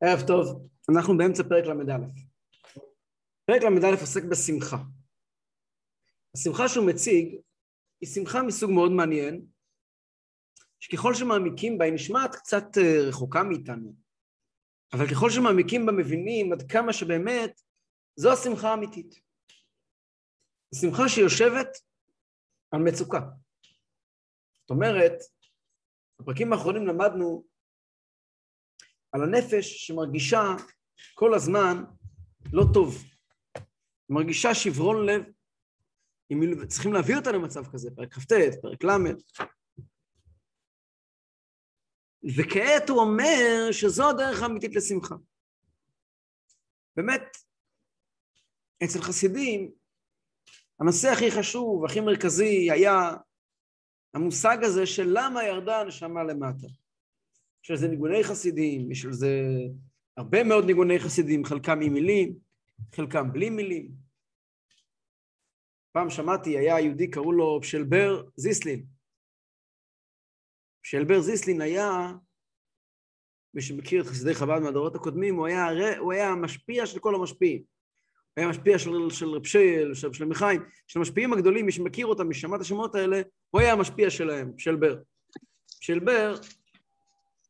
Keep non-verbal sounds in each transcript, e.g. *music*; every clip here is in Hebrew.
ערב טוב, אנחנו באמצע פרק ל"א. פרק ל"א עוסק בשמחה. השמחה שהוא מציג היא שמחה מסוג מאוד מעניין, שככל שמעמיקים בה היא נשמעת קצת אה, רחוקה מאיתנו, אבל ככל שמעמיקים בה מבינים עד כמה שבאמת זו השמחה האמיתית. שמחה שיושבת על מצוקה. זאת אומרת, בפרקים האחרונים למדנו על הנפש שמרגישה כל הזמן לא טוב. מרגישה שברון לב. אם צריכים להביא אותה למצב כזה, פרק כ"ט, פרק ל'. וכעת הוא אומר שזו הדרך האמיתית לשמחה. באמת, אצל חסידים, הנושא הכי חשוב, הכי מרכזי, היה המושג הזה של למה ירדה הנשמה למטה. יש על זה ניגוני חסידים, יש על זה הרבה מאוד ניגוני חסידים, חלקם עם מילים, חלקם בלי מילים. פעם שמעתי, היה יהודי, קראו לו פשלבר זיסלין. פשלבר זיסלין היה, מי שמכיר את חסידי חב"ד מהדורות הקודמים, הוא היה, הוא היה המשפיע של כל המשפיעים. הוא היה משפיע של, של רב שייל, של שלמי חיים, של המשפיעים הגדולים, מי שמכיר אותם, מי ששמע את השמות האלה, הוא היה המשפיע שלהם, פשלבר. פשלבר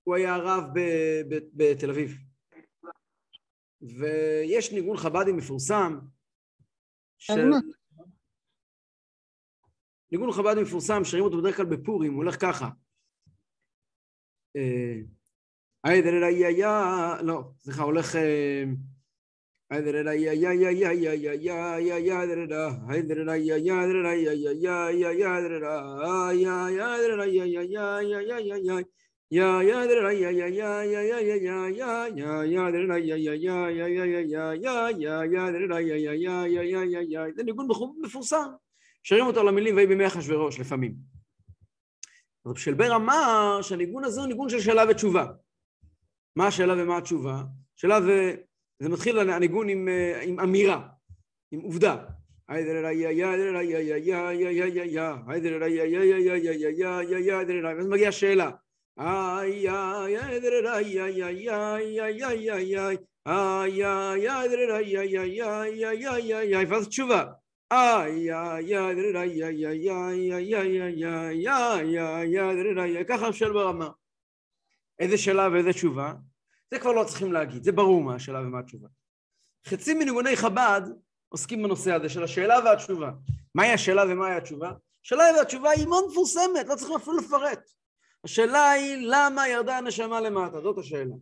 הוא היה רב בתל אביב. ויש ניגון חב"די מפורסם של... ניגון חב"די מפורסם, שרים אותו בדרך כלל בפורים, הוא הולך ככה. לא, סליחה, הולך... יא יא דרא יא יא יא יא יא יא יא יא יא דרא יא יא יא יא יא יא יא יא יא דרא יא יא יא יא יא יא יא זה ניגון מפורסם שרים אותו למילים ויהי בימי אחשוורוש לפעמים. רב שלבר אמר שהניגון הזה הוא ניגון של שאלה ותשובה. מה השאלה ומה התשובה? שאלה ו... זה מתחיל הניגון עם, עם אמירה, עם עובדה. ואז מגיעה שאלה. Ay ay ואז תשובה איי איי איי איי איי איי איי איי איי איי איי ככה של ברמה איזה שאלה ואיזה תשובה זה כבר לא צריכים להגיד זה ברור מה השאלה ומה התשובה חצי מניגוני חב"ד עוסקים בנושא הזה של השאלה והתשובה מהי השאלה ומהי התשובה? השאלה והתשובה היא מאוד מפורסמת לא צריכים אפילו לפרט השאלה היא למה ירדה הנשמה למטה, זאת השאלה.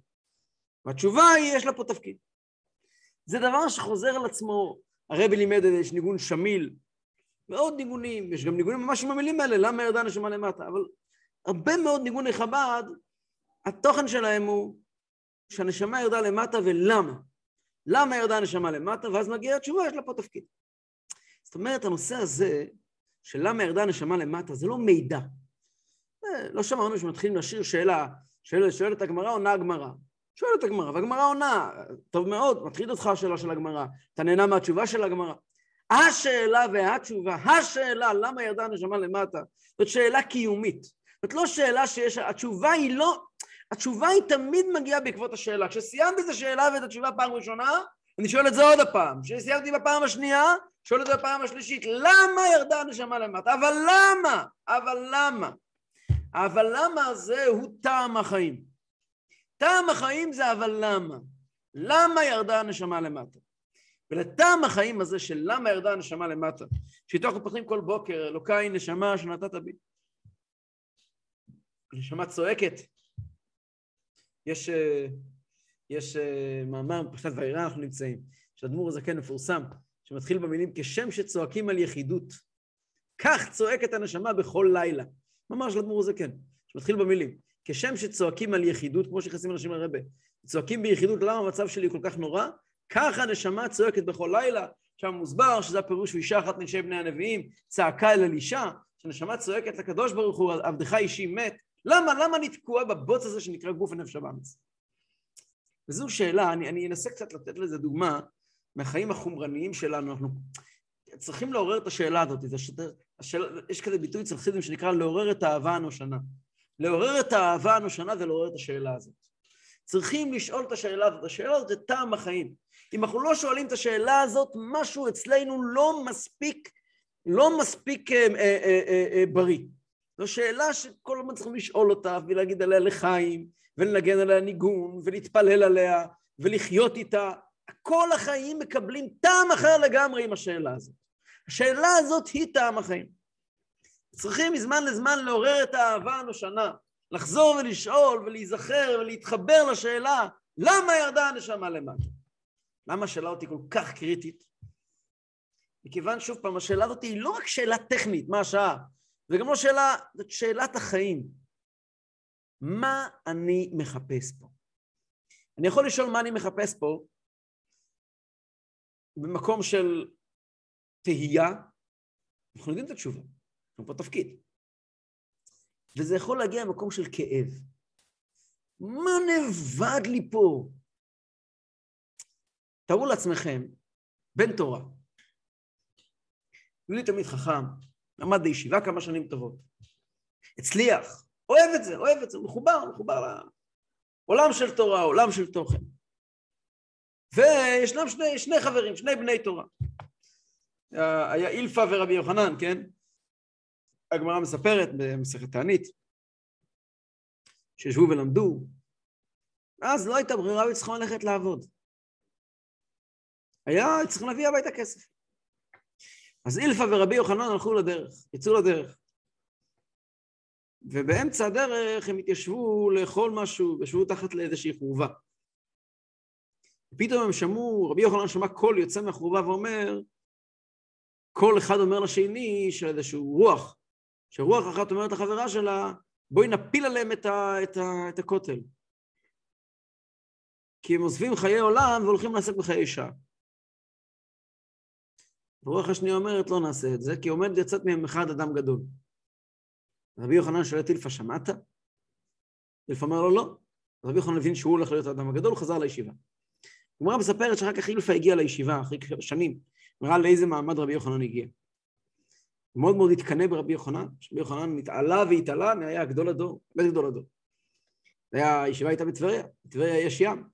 והתשובה היא, יש לה פה תפקיד. זה דבר שחוזר על עצמו, הרבי לימד, יש ניגון שמיל, ועוד ניגונים, יש גם ניגונים ממש עם המילים האלה, למה ירדה הנשמה למטה, אבל הרבה מאוד ניגוני חב"ד, התוכן שלהם הוא שהנשמה ירדה למטה ולמה. למה ירדה הנשמה למטה, ואז מגיעה התשובה, יש לה פה תפקיד. זאת אומרת, הנושא הזה של למה ירדה הנשמה למטה, זה לא מידע. לא שמענו שמתחילים לשיר שאלה, שואלת, שואלת הגמרא, עונה הגמרא. שואלת הגמרא, והגמרא עונה, טוב מאוד, מטריד אותך השאלה של הגמרא, אתה נהנה מהתשובה של הגמרא. השאלה והתשובה, השאלה למה ירדה הנשמה למטה, זאת שאלה קיומית. זאת לא שאלה שיש, התשובה היא לא, התשובה היא תמיד מגיעה בעקבות השאלה. כשסיימתי את השאלה ואת התשובה פעם ראשונה, אני שואל את זה עוד הפעם. כשסיימתי בפעם השנייה, שואל את זה בפעם השלישית. למה ירדה הנשמה למטה? אבל למה? אבל למה? אבל למה הזה הוא טעם החיים. טעם החיים זה אבל למה. למה ירדה הנשמה למטה? ולטעם החיים הזה של למה ירדה הנשמה למטה, שאיתו אנחנו פותחים כל בוקר, אלוקיי נשמה שנתת בי. נשמה צועקת. יש, יש מאמר בפרשת וירא אנחנו נמצאים, שהאדמו"ר הזקן מפורסם, שמתחיל במילים כשם שצועקים על יחידות, כך צועקת הנשמה בכל לילה. ממש לאדמו"ר הזקן, שמתחיל במילים. כשם שצועקים על יחידות, כמו שנכנסים אנשים לרבה, צועקים ביחידות, למה המצב שלי כל כך נורא? ככה הנשמה צועקת בכל לילה, שם מוסבר שזה הפירוש שאישה אחת מנשי בני הנביאים צעקה אל אלישע, שהנשמה צועקת לקדוש ברוך הוא, עבדך אישי מת. למה? למה אני תקועה בבוץ הזה שנקרא גוף הנפש הבאמץ? וזו שאלה, אני, אני אנסה קצת לתת לזה דוגמה מהחיים החומרניים שלנו, אנחנו צריכים לעורר את השאלה הזאת, זה שת... השאלה, יש כזה ביטוי אצל חסידים שנקרא לעורר את האהבה הנושנה. לעורר את האהבה הנושנה זה לעורר את השאלה הזאת. צריכים לשאול את השאלה הזאת. השאלה הזאת זה טעם החיים. אם אנחנו לא שואלים את השאלה הזאת, משהו אצלנו לא מספיק, לא מספיק אה, אה, אה, אה, אה, בריא. זו שאלה שכל הזמן צריכים לשאול אותה ולהגיד עליה לחיים, ולנגן עליה ניגון, ולהתפלל עליה, ולחיות איתה. כל החיים מקבלים טעם אחר לגמרי עם השאלה הזאת. השאלה הזאת היא טעם החיים. צריכים מזמן לזמן לעורר את האהבה הנושנה, לחזור ולשאול ולהיזכר ולהתחבר לשאלה למה ירדה הנשמה למטה? למה השאלה אותי כל כך קריטית? מכיוון שוב פעם, השאלה הזאת היא לא רק שאלה טכנית, מה השעה, וגם לא שאלה, זאת שאלת החיים. מה אני מחפש פה? אני יכול לשאול מה אני מחפש פה במקום של תהייה, אנחנו יודעים את התשובה, אנחנו פה תפקיד. וזה יכול להגיע למקום של כאב. מה נאבד לי פה? תארו לעצמכם, בן תורה, יהודי תלמיד חכם, למד בישיבה כמה שנים טובות, הצליח, אוהב את זה, אוהב את זה, מחובר, מחובר לעולם של תורה, עולם של תוכן. וישנם שני, שני חברים, שני בני תורה. היה אילפא ורבי יוחנן, כן? הגמרא מספרת במסכת תענית, שישבו ולמדו, אז לא הייתה ברירה וצריכים ללכת לעבוד. היה צריכים להביא הביתה כסף. אז אילפא ורבי יוחנן הלכו לדרך, יצאו לדרך. ובאמצע הדרך הם התיישבו לאכול משהו, ישבו תחת לאיזושהי חורבה. פתאום הם שמעו, רבי יוחנן שמע קול יוצא מהחורבה ואומר, כל אחד אומר לשני של איזשהו רוח, שרוח אחת אומרת לחברה שלה, בואי נפיל עליהם את, ה, את, ה, את הכותל. כי הם עוזבים חיי עולם והולכים לעסק בחיי שעה. ורוח השנייה אומרת, לא נעשה את זה, כי עומד לצאת מהם אחד אדם גדול. רבי יוחנן שואל את אילפה, שמעת? אילפה אומר לו, לא. רבי יוחנן הבין שהוא הולך להיות האדם הגדול, הוא חזר לישיבה. הגמרא מספרת שאחר כך אילפה הגיע לישיבה, אחרי שנים, מראה לאיזה מעמד רבי יוחנן הגיע. מאוד מאוד התקנא ברבי יוחנן, רבי יוחנן התעלה והתעלה מהיה גדול הדור, באמת גדול הדור. הישיבה הייתה בטבריה, בטבריה יש ים.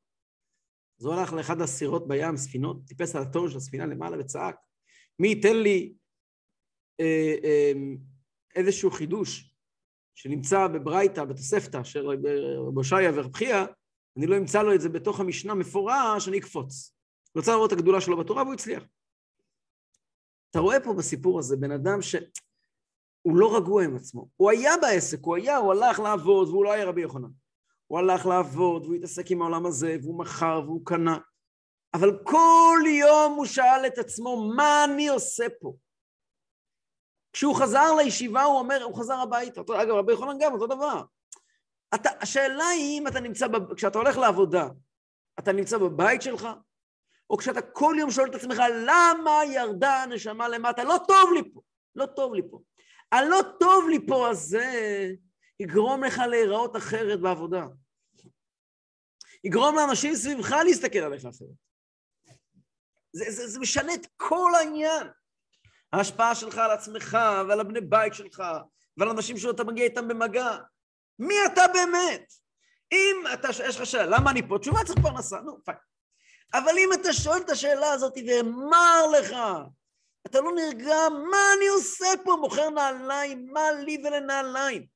אז הוא הלך לאחד הסירות בים, ספינות, טיפס על הטון של הספינה למעלה וצעק, מי ייתן לי אה, אה, איזשהו חידוש שנמצא בברייתא, בתוספתא של רבי הושעיה ורב חייא, אני לא אמצא לו את זה בתוך המשנה מפורש, אני אקפוץ. הוא רצה לראות את הגדולה שלו בתורה והוא הצליח. אתה רואה פה בסיפור הזה בן אדם שהוא לא רגוע עם עצמו. הוא היה בעסק, הוא היה, הוא הלך לעבוד, והוא לא היה רבי יוחנן. הוא הלך לעבוד, והוא התעסק עם העולם הזה, והוא מכר, והוא קנה. אבל כל יום הוא שאל את עצמו, מה אני עושה פה? כשהוא חזר לישיבה, הוא אומר, הוא חזר הביתה. אגב, רבי יוחנן גם, אותו דבר. אתה, השאלה היא אם אתה נמצא, כשאתה הולך לעבודה, אתה נמצא בבית שלך, או כשאתה כל יום שואל את עצמך, למה ירדה הנשמה למטה? לא טוב לי פה, לא טוב לי פה. הלא טוב לי פה הזה יגרום לך להיראות אחרת בעבודה. יגרום לאנשים סביבך להסתכל עליך אחרת. זה, זה, זה משנה את כל העניין. ההשפעה שלך על עצמך ועל הבני בית שלך ועל אנשים שאתה מגיע איתם במגע. מי אתה באמת? אם אתה, יש לך שאלה, למה אני פה? תשובה צריך פרנסה, נו, פיין. אבל אם אתה שואל את השאלה הזאת ואמר לך, אתה לא נרגע, מה אני עושה פה? מוכר נעליים, מה לי ולנעליים?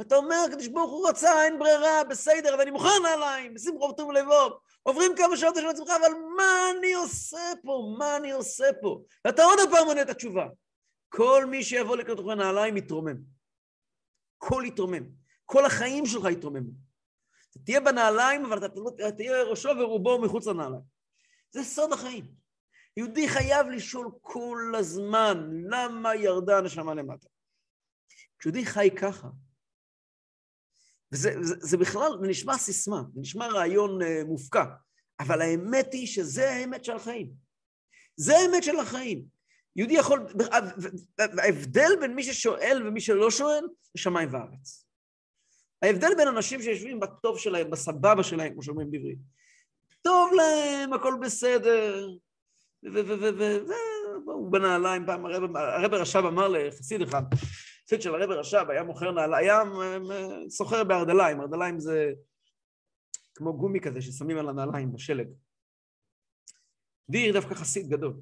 אתה אומר, הקדוש ברוך הוא רצה, אין ברירה, בסדר, אז אני מוכר נעליים, בשים רוב טוב לבוב. עוברים כמה שעות של עצמך, אבל מה אני עושה פה? מה אני עושה פה? ואתה עוד פעם עונה את התשובה. כל מי שיבוא לקנות לך נעליים יתרומם. כל יתרומם. כל החיים שלך יתרוממו. אתה תהיה בנעליים, אבל אתה לא- תהיה ראשו ורובו מחוץ לנעליים. זה סוד החיים. יהודי חייב לשאול כל הזמן, למה ירדה הנשמה למטה? כשיהודי חי ככה, וזה זה, זה בכלל, זה נשמע סיסמה, זה נשמע רעיון uh, מופקע, אבל האמת היא שזה האמת של החיים. זה האמת של החיים. יהודי יכול, ההבדל בין מי ששואל ומי שלא שואל, זה שמיים וארץ. ההבדל בין אנשים שיושבים בטוב שלהם, בסבבה שלהם, כמו שאומרים בעברית, טוב להם, הכל בסדר, והוא בנעליים פעם, הרב רש"ב אמר לחסיד אחד, חסיד של הרב רש"ב היה מוכר נעליים, היה סוחר בארדליים, ארדליים זה כמו גומי כזה ששמים על הנעליים בשלג. דביר דווקא חסיד גדול.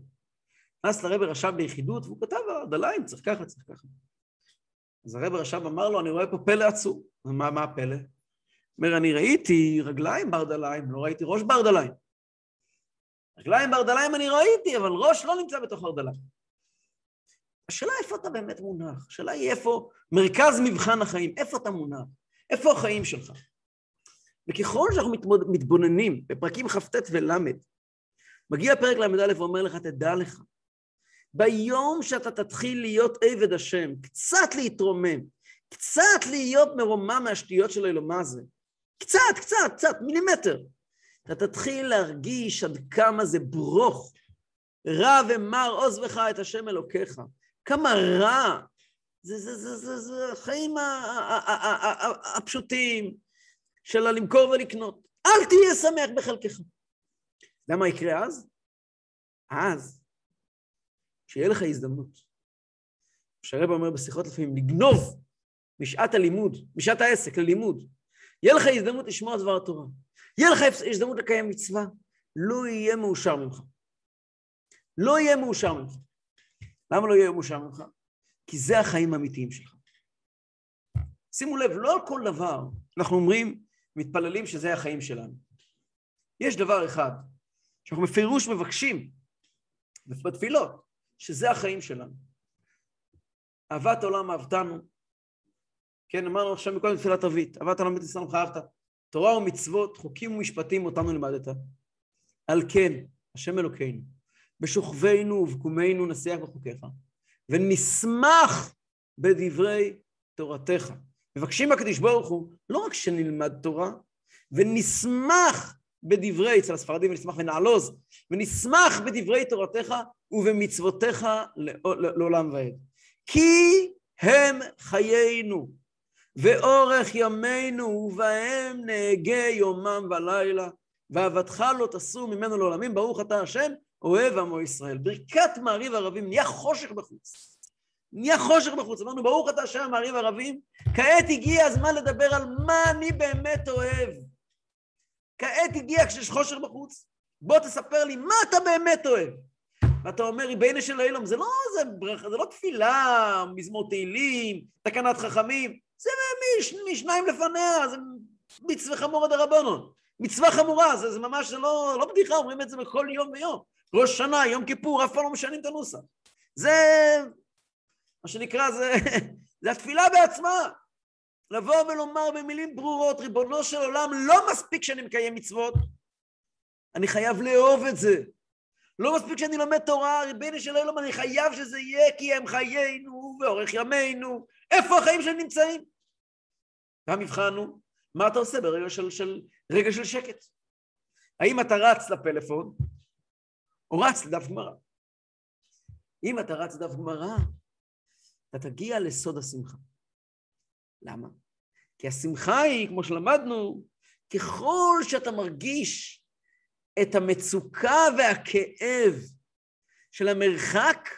נכנס לרבי רשב ביחידות, והוא כתב הרדליים, צריך ככה, צריך ככה. אז הרבי רשב אמר לו, אני רואה פה פלא עצום. מה, מה הפלא? אומר, אני ראיתי רגליים ברדליים, לא ראיתי ראש ברדליים. רגליים ברדליים אני ראיתי, אבל ראש לא נמצא בתוך ברדליים. השאלה איפה אתה באמת מונח, השאלה היא איפה מרכז מבחן החיים, איפה אתה מונח, איפה החיים שלך. וככל שאנחנו מתבוננים בפרקים כ"ט ול', מגיע פרק ל"א ואומר לך, תדע לך, ביום שאתה תתחיל להיות עבד השם, קצת להתרומם, קצת להיות מרומם מהשטויות של האלומה הזה, קצת, קצת, קצת, מילימטר, אתה תתחיל להרגיש עד כמה זה ברוך, רע ומר עוז בך את השם אלוקיך, כמה רע, זה, זה, זה, זה, זה החיים הפשוטים של הלמכור ולקנות. אל תהיה שמח בחלקך. למה יקרה אז? אז, שיהיה לך הזדמנות. שהרבא אומר בשיחות לפעמים, לגנוב משעת הלימוד, משעת העסק ללימוד. יהיה לך הזדמנות לשמוע דבר התורה. יהיה לך הזדמנות לקיים מצווה. לא יהיה מאושר ממך. לא יהיה מאושר ממך. למה לא יהיה מאושר ממך? כי זה החיים האמיתיים שלך. שימו לב, לא על כל דבר אנחנו אומרים, מתפללים שזה החיים שלנו. יש דבר אחד שאנחנו בפירוש מבקשים בתפילות, שזה החיים שלנו. אהבת העולם אהבתנו, כן, אמרנו עכשיו מקודם תפילת ערבית, אהבת העולם בית ישראל חייבת, תורה ומצוות, חוקים ומשפטים אותנו לימדת. על כן, השם אלוקינו, בשוכבנו ובקומנו נשיח בחוקיך, ונשמח בדברי תורתך. מבקשים מהקדוש ברוך הוא, לא רק שנלמד תורה, ונשמח בדברי, אצל הספרדים ונשמח ונעלוז, ונשמח בדברי תורתך ובמצוותיך לעולם ועד. כי הם חיינו, ואורך ימינו, ובהם נהגה יומם ולילה, ואהבתך לא תסור ממנו לעולמים, ברוך אתה השם, אוהב עמו ישראל. ברכת מעריב ערבים, נהיה חושך בחוץ. נהיה חושך בחוץ. אמרנו, ברוך אתה השם מעריב ערבים, כעת הגיע הזמן לדבר על מה אני באמת אוהב. כעת הגיע כשיש חושך בחוץ, בוא תספר לי מה אתה באמת אוהב. ואתה אומר, ריביינו של אילום, זה לא, זה, זה לא תפילה, מזמור תהילים, תקנת חכמים, זה מש, משניים לפניה, זה מצווה חמורה דרבנון. מצווה חמורה, זה, זה ממש, זה לא, לא בדיחה, אומרים את זה בכל יום ויום. ראש שנה, יום כיפור, אף פעם לא משנים את הנוסח. זה, מה שנקרא, זה, *laughs* זה התפילה בעצמה. לבוא ולומר במילים ברורות, ריבונו של עולם, לא מספיק שאני מקיים מצוות, אני חייב לאהוב את זה. לא מספיק שאני לומד תורה, ריבונו של עולם, אני חייב שזה יהיה כי הם חיינו ואורך ימינו. איפה החיים שהם נמצאים? והמבחן הוא, מה אתה עושה ברגע של, של, רגע של שקט? האם אתה רץ לפלאפון, או רץ לדף גמרא? אם אתה רץ לדף גמרא, אתה תגיע לסוד השמחה. למה? כי השמחה היא, כמו שלמדנו, ככל שאתה מרגיש את המצוקה והכאב של המרחק,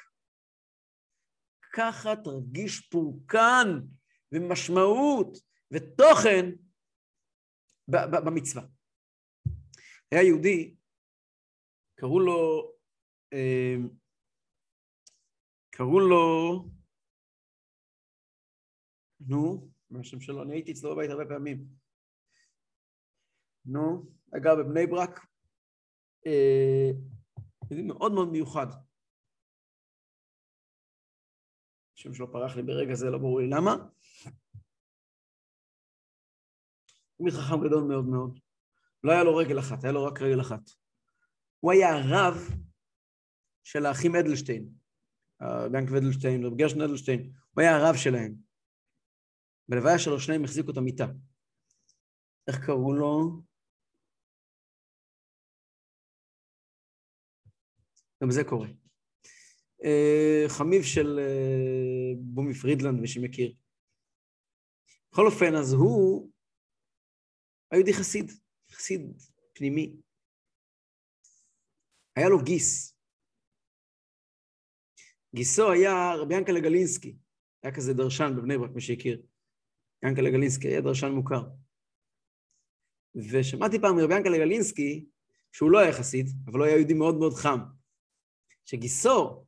ככה תרגיש פורקן ומשמעות ותוכן במצווה. היה יהודי, קראו לו, אה, קראו לו, נו, מה השם שלו? אני הייתי אצלו בבית הרבה פעמים. נו, אגב, בבני ברק, מאוד מאוד מיוחד. השם שלו פרח לי ברגע זה, לא ברור לי למה. הוא חכם גדול מאוד מאוד. לא היה לו רגל אחת, היה לו רק רגל אחת. הוא היה הרב של האחים אדלשטיין, בנק אדלשטיין, רב גרשן אדלשטיין, הוא היה הרב שלהם. בלוויה שלו שניהם החזיקו את המיטה. איך קראו לו? גם זה קורה. אה, חמיו של אה, בומי פרידלנד, מי שמכיר. בכל אופן, אז הוא היהודי חסיד, חסיד פנימי. היה לו גיס. גיסו היה רבי ינקלה גלינסקי, היה כזה דרשן בבני ברק, מי שהכיר. ינקלה גלינסקי היה דרשן מוכר. ושמעתי פעם מרבי ינקלה גלינסקי, שהוא לא היה חסיד, אבל הוא היה יהודי מאוד מאוד חם, שגיסו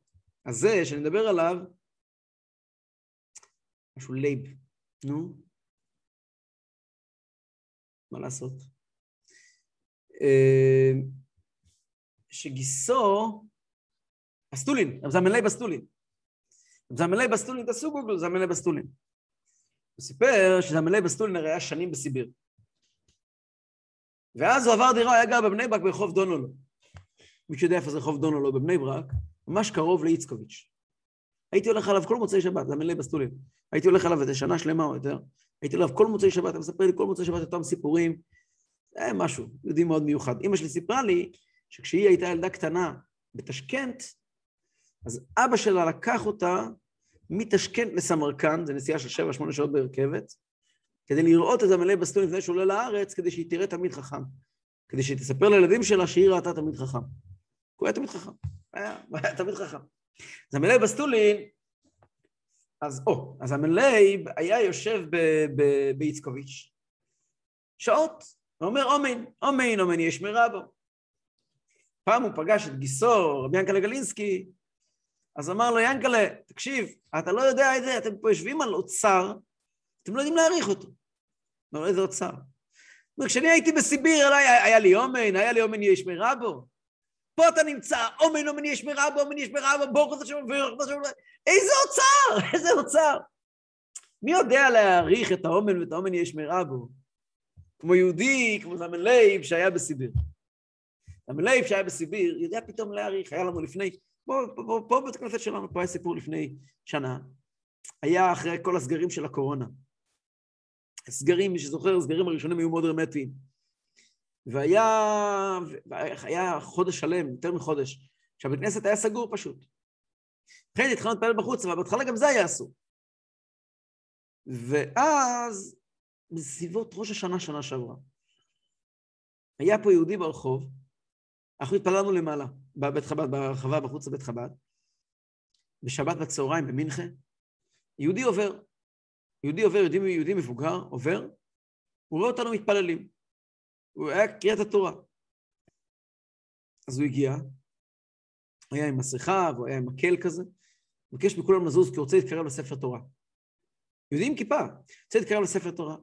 הזה, שאני מדבר עליו, משהו לייב, נו, מה לעשות? אה, שגיסו, אסטולין, זלמן לייב אסטולין. זלמן לייב אסטולין, תעשו גוגל, זלמן לייב אסטולין. הוא סיפר שזלמן לייב אסטולין הרי היה שנים בסיביר. ואז הוא עבר דירה, היה גר בבני ברק ברחוב דונולו. מי שיודע איפה זה רחוב דונולו בבני ברק, ממש קרוב לאיצקוביץ'. הייתי הולך עליו כל מוצאי שבת, זה מלא בסטולים. הייתי הולך עליו איזה שנה שלמה או יותר. הייתי הולך כל מוצאי שבת, הוא מספר לי כל מוצאי שבת אותם סיפורים. זה היה משהו, יהודי מאוד מיוחד. אימא שלי סיפרה לי שכשהיא הייתה ילדה קטנה בתשכנת, אז אבא שלה לקח אותה מתשכנת לסמרקנד, זו נסיעה של שבע, שמונה שעות ברכבת, כדי לראות את המלא בסטולים לפני שהוא עולה לארץ, כדי שהיא תראה תמיד חכם. כדי שהיא תספר לילדים שלה שהיא ראתה תמיד חכם. הוא היה תמיד חכם. היה, היה תמיד חכם. אז המלאי בסטולין, אז או, אז המלאי היה יושב באיצקוביץ' שעות, ואומר אומן, אומן, אומן יש מרבו. פעם הוא פגש את גיסו, רבי ינקלה גלינסקי, אז אמר לו, ינקלה, תקשיב, אתה לא יודע את זה, אתם פה יושבים על אוצר, אתם לא יודעים להעריך אותו. אמר לו, איזה אוצר? כשאני הייתי בסיביר, היה לי אמן, היה לי אמן יהא שמיה רבא. פה אתה נמצא, אמן אמן יהא שמיה רבא, אמן יהא שמיה רבא, ברוך השם וברוך השם. איזה אוצר, *laughs* איזה אוצר. מי יודע להעריך את האמן ואת האמן יהא שמיה רבא? כמו יהודי, כמו זלמן לייב שהיה בסיביר. זלמן לייב שהיה בסיביר, יודע פתאום להעריך, היה לנו לפני, פה, פה, פה בית הכנסת שלנו, פה היה סיפור לפני שנה, היה אחרי כל הסגרים של הקורונה. הסגרים, מי שזוכר, הסגרים הראשונים היו מאוד הרמטיים. והיה היה חודש שלם, יותר מחודש, שהבית כנסת היה סגור פשוט. אחרי זה התחלנו להתפלל בחוץ, אבל בהתחלה גם זה היה אסור. ואז, בסביבות ראש השנה, שנה שעברה, היה פה יהודי ברחוב, אנחנו התפללנו למעלה, בבית חב"ד, ברחבה בחוץ לבית חב"ד, בשבת בצהריים במינכה, יהודי עובר, יהודי עובר, יהודי, יהודי מבוגר, עובר, הוא רואה אותנו מתפללים. הוא היה קריאת התורה. אז הוא הגיע, היה עם מסכה והוא היה עם מקל כזה, ביקש מכולם לזוז כי הוא רוצה להתקרב לספר תורה. יהודי עם כיפה, רוצה להתקרב לספר תורה.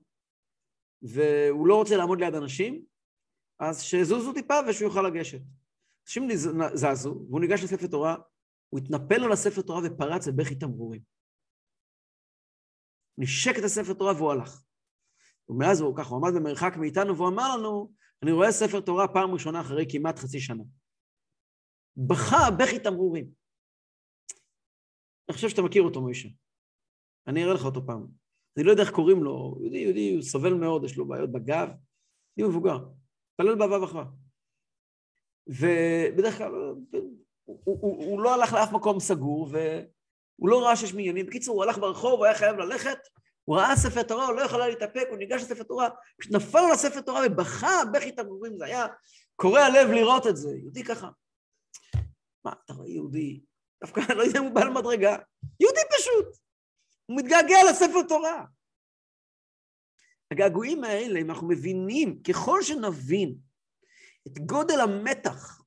והוא לא רוצה לעמוד ליד אנשים, אז שיזוזו טיפה ושהוא יוכל לגשת. אנשים זזו, והוא ניגש לספר תורה, הוא התנפל לו לספר תורה ופרץ בבכי תמרורים. נשק את הספר תורה והוא הלך. ומאז הוא ככה, עמד במרחק מאיתנו והוא אמר לנו, אני רואה ספר תורה פעם ראשונה אחרי כמעט חצי שנה. בכה בכי תמרורים. אני חושב שאתה מכיר אותו, מוישה. אני אראה לך אותו פעם. אני לא יודע איך קוראים לו, יהודי, יהודי, הוא סובל מאוד, יש לו בעיות בגב, יהודי מבוגר, מתפלל באהבה ואחווה. ובדרך כלל, הוא, הוא, הוא, הוא לא הלך לאף מקום סגור, והוא לא ראה שיש מניינים. בקיצור, הוא הלך ברחוב, הוא היה חייב ללכת, הוא ראה ספר תורה, הוא לא יכול היה להתאפק, הוא ניגש לספר תורה, פשוט נפל על הספר תורה ובכה בכי תמרורים, זה היה קורע לב לראות את זה, יהודי ככה. מה, אתה רואה יהודי, דווקא לא יודע אם הוא בעל מדרגה, יהודי פשוט, הוא מתגעגע לספר תורה. הגעגועים האלה, אם אנחנו מבינים, ככל שנבין את גודל המתח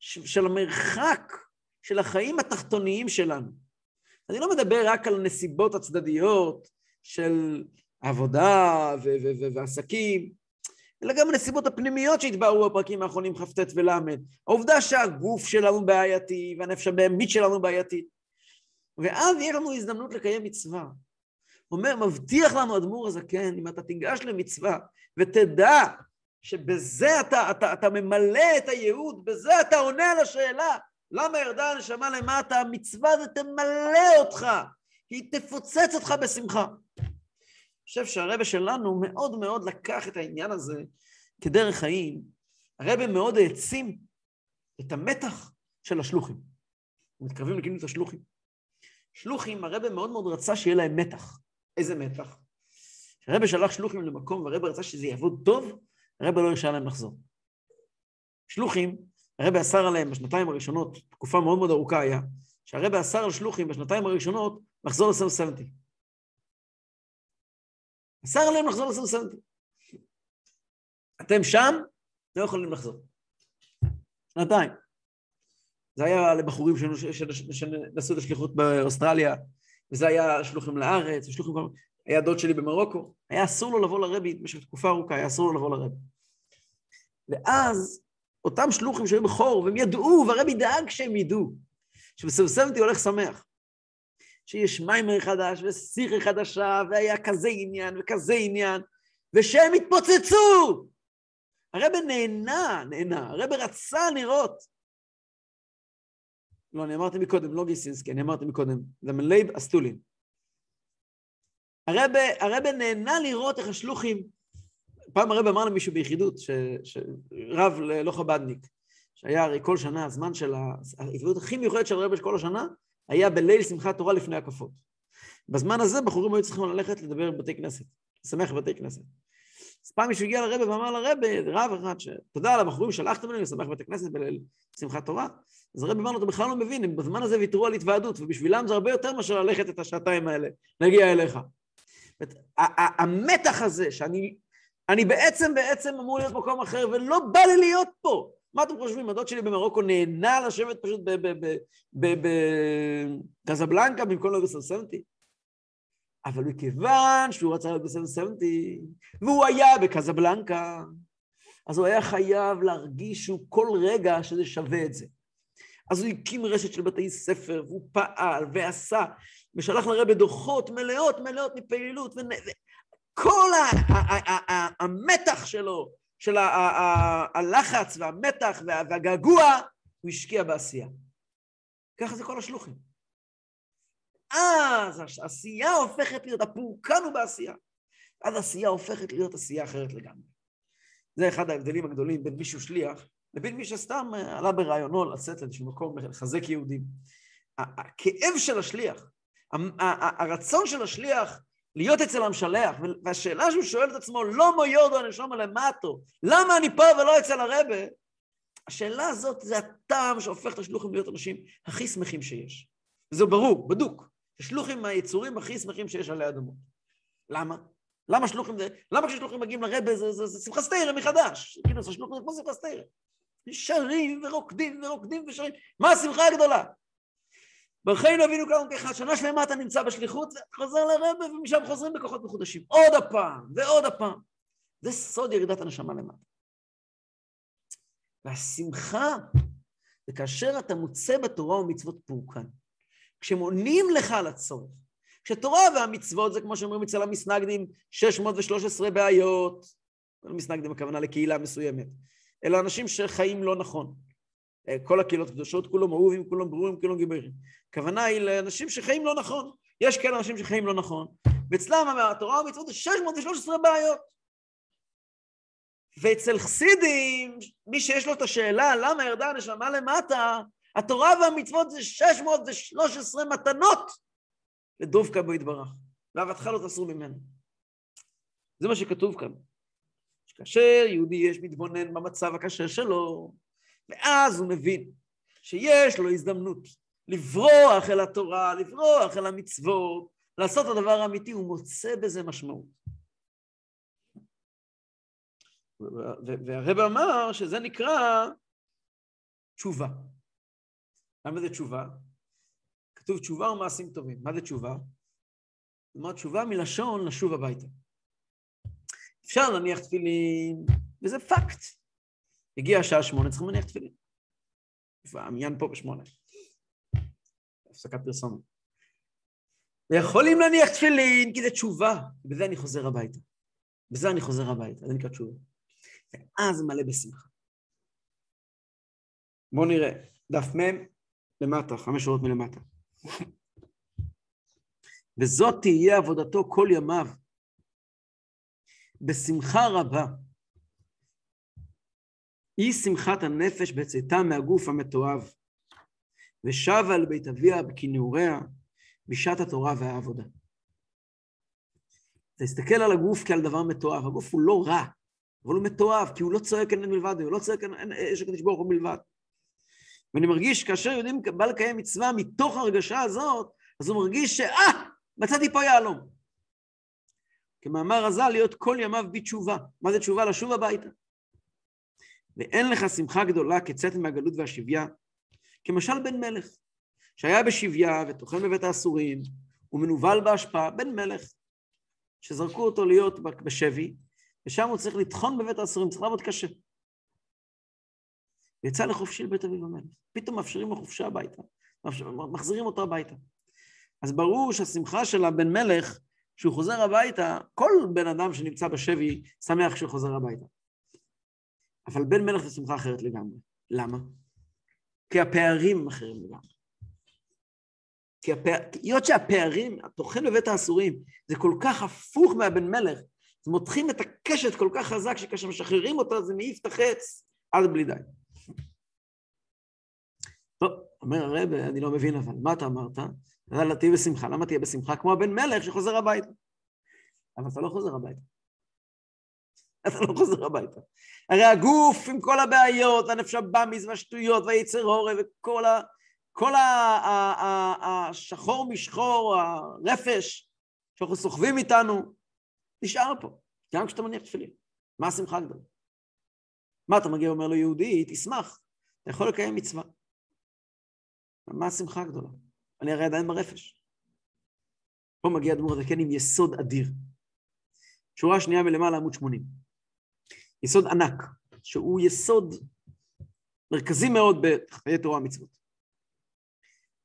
של המרחק של החיים התחתוניים שלנו, אני לא מדבר רק על נסיבות הצדדיות של עבודה ו- ו- ו- ועסקים, אלא גם הנסיבות הפנימיות שהתבהרו בפרקים האחרונים כ"ט ול'. העובדה שהגוף שלנו בעייתי והנפש הבהמית שלנו בעייתית. ואז יהיה לנו הזדמנות לקיים מצווה. אומר, מבטיח לנו אדמו"ר הזקן, אם אתה תיגש למצווה ותדע שבזה אתה, אתה, אתה ממלא את הייעוד, בזה אתה עונה על השאלה למה ירדה הנשמה למטה? המצווה הזאת תמלא אותך, היא תפוצץ אותך בשמחה. אני חושב שהרבא שלנו מאוד מאוד לקח את העניין הזה כדרך חיים. הרבא מאוד העצים את המתח של השלוחים. מתקרבים לכינוס השלוחים. שלוחים, הרבא מאוד מאוד רצה שיהיה להם מתח. איזה מתח? כשהרבא שלח שלוחים למקום והרבא רצה שזה יעבוד טוב, הרבא לא הרשה להם לחזור. שלוחים, הרבי אסר עליהם בשנתיים הראשונות, תקופה מאוד מאוד ארוכה היה, שהרבי אסר על שלוחים בשנתיים הראשונות לחזור ל-770. אסר עליהם לחזור ל-770. אתם שם, לא יכולים לחזור. שנתיים. זה היה לבחורים שנסעו את השליחות באוסטרליה, וזה היה שלוחים לארץ, ושלוחים... היה דוד שלי במרוקו, היה אסור לו לבוא לרבי במשך תקופה ארוכה, היה אסור לו לבוא לרבי. ואז אותם שלוחים שהיו בחור, והם ידעו, והרבי דאג שהם ידעו, שבסבסבתי הולך שמח. שיש מיימר חדש וסירי חדשה, והיה כזה עניין וכזה עניין, ושהם התפוצצו! הרבי נהנה, נהנה, הרבי רצה לראות. לא, אני אמרתי מקודם, לא גיסינסקי, אני אמרתי מקודם, זה מלייב אסטולין. הרבה נהנה לראות איך השלוחים, פעם הרבה אמר למישהו ביחידות, ש, שרב לא חב"דניק, שהיה הרי כל שנה, הזמן של ההתוודות הכי מיוחדת של הרבה כל השנה, היה בליל שמחת תורה לפני הקפות. בזמן הזה בחורים היו צריכים ללכת לדבר בבתי כנסת, לשמח בבתי כנסת. אז פעם מישהו הגיע לרבה ואמר לרבה, רב אחד, תודה על הבחורים שלחתם לי לשמח בבתי כנסת בליל שמחת תורה. אז הרב אמר לו, אתה בכלל לא מבין, הם בזמן הזה ויתרו על התוועדות, ובשבילם זה הרבה יותר מאשר ללכת את השעתיים האלה, נגיע אליך. המתח הזה, שאני אני בעצם בעצם אמור להיות במקום אחר, ולא בא לי להיות פה. מה אתם חושבים? הדוד שלי במרוקו נהנה לשבת פשוט בקזבלנקה במקום להיות בסנסנטי? אבל מכיוון שהוא רצה להיות בסנסנטי, והוא היה בקזבלנקה, אז הוא היה חייב להרגיש שהוא כל רגע שזה שווה את זה. אז הוא הקים רשת של בתי ספר, והוא פעל ועשה, ושלח לרבה דוחות מלאות מלאות מפעילות, וכל המתח שלו, של הלחץ והמתח והגעגוע, הוא השקיע בעשייה. ככה זה כל השלוחים. אז העשייה הופכת להיות, הפורקן הוא בעשייה. אז העשייה הופכת להיות עשייה אחרת לגמרי. זה אחד ההבדלים הגדולים בין מישהו שליח לבין מי שסתם עלה ברעיונו לצאת לאיזשהו מקום לחזק יהודים. הכאב של השליח, הרצון של השליח להיות אצל המשלח, והשאלה שהוא שואל את עצמו, לא מו יורדו הנשום למטו, למה אני פה ולא אצל הרבה? השאלה הזאת זה הטעם שהופך את השלוחים להיות אנשים הכי שמחים שיש. וזה ברור, בדוק. השלוחים היצורים הכי שמחים שיש עלי אדמות. למה? למה שלוחים זה... למה כששלוחים מגיעים לרבה זה, זה, זה שמחה סתירה מחדש? כאילו, זה שלוחים זה כמו שמחה סתירה. שרים ורוקדים ורוקדים ושרים. מה השמחה הגדולה? ברכנו אבינו כלום כאחד, שנה שלמה אתה נמצא בשליחות, וחוזר לרבה, ומשם חוזרים בכוחות מחודשים. עוד הפעם, ועוד הפעם. זה סוד ירידת הנשמה למטה. והשמחה זה כאשר אתה מוצא בתורה ומצוות פורקן. כשמונים לך על הצורך. כשתורה והמצוות זה כמו שאומרים אצל המסנגדים, 613 בעיות, לא מסנגדים הכוונה לקהילה מסוימת, אלא אנשים שחיים לא נכון. אה, כל הקהילות הקדושות, כולם אהובים, כולם ברורים, כולם גיבורים. הכוונה היא לאנשים שחיים לא נכון. יש כאלה אנשים שחיים לא נכון, ואצלם התורה והמצוות זה 613 בעיות. ואצל חסידים, מי שיש לו את השאלה למה ירדה הנשמה למטה, התורה והמצוות זה 613 מתנות לדובקה בו יתברך, ואהבתך לא תסור ממנו. זה מה שכתוב כאן. כאשר יהודי יש מתבונן במצב הקשה שלו, ואז הוא מבין שיש לו הזדמנות לברוח אל התורה, לברוח אל המצוות, לעשות את הדבר האמיתי, הוא מוצא בזה משמעות. והרב אמר שזה נקרא תשובה. למה זה תשובה? כתוב תשובה ומעשים טובים. מה זה תשובה? כלומר, תשובה מלשון לשוב הביתה. אפשר להניח תפילין, וזה פקט. הגיע השעה שמונה, צריכים להניח תפילין. המניין פה בשמונה. הפסקת פרסומת. ויכולים להניח תפילין, כי זה תשובה. ובזה אני חוזר הביתה. בזה אני חוזר הביתה, זה נקרא תשובה. ואז מלא בשמחה. בואו נראה, דף מ' למטה, חמש שורות מלמטה. וזאת תהיה עבודתו כל ימיו, בשמחה רבה. היא שמחת הנפש בצאתה מהגוף המתועב, ושבה אל בית אביה בכינוריה בשעת התורה והעבודה. תסתכל על הגוף כעל דבר מתועב, הגוף הוא לא רע, אבל הוא מתועב, כי הוא לא צועק אין מלבד, הוא לא צועק אין אש הקדוש ברוך הוא מלבד. ואני מרגיש כאשר יהודים בא לקיים מצווה מתוך הרגשה הזאת, אז הוא מרגיש שאה, מצאתי פה יהלום. כמאמר רז"ל, להיות כל ימיו בתשובה. מה זה תשובה? לשוב הביתה. ואין לך שמחה גדולה כצאת מהגלות והשביה, כמשל בן מלך, שהיה בשביה וטוחן בבית האסורים, ומנוול בהשפעה, בן מלך, שזרקו אותו להיות בשבי, ושם הוא צריך לטחון בבית האסורים, צריך לעבוד קשה. ויצא לחופשי לבית אביו המלך. פתאום מאפשרים לו חופשה הביתה, מחזירים אותו הביתה. אז ברור שהשמחה של הבן מלך, כשהוא חוזר הביתה, כל בן אדם שנמצא בשבי שמח כשהוא חוזר הביתה. אבל בן מלך זה שמחה אחרת לגמרי. למה? כי הפערים אחרים לגמרי. כי הפע... היות שהפערים, הטוחן בבית האסורים, זה כל כך הפוך מהבן מלך, אז מותחים את הקשת כל כך חזק, שכאשר משחררים אותה זה מעיף את החץ עד בלי די. טוב, אומר הרב, אני לא מבין אבל, מה אתה אמרת? יאללה, תהיה בשמחה. למה תהיה בשמחה? כמו הבן מלך שחוזר הביתה. אבל אתה לא חוזר הביתה. אתה לא חוזר הביתה. הרי הגוף עם כל הבעיות, הנפש הבאמיס והשטויות והיצר הורה וכל ה... כל השחור משחור, הרפש שאנחנו סוחבים איתנו, נשאר פה, גם כשאתה מניח תפילין. מה השמחה הגדולה? מה אתה מגיע ואומר לו, יהודי, תשמח, אתה יכול לקיים מצווה. מה השמחה הגדולה? אני הרי עדיין ברפש. פה מגיע אדמו"ר הזקן עם יסוד אדיר. שורה שנייה מלמעלה, עמוד 80. יסוד ענק, שהוא יסוד מרכזי מאוד בחיי תורה ומצוות.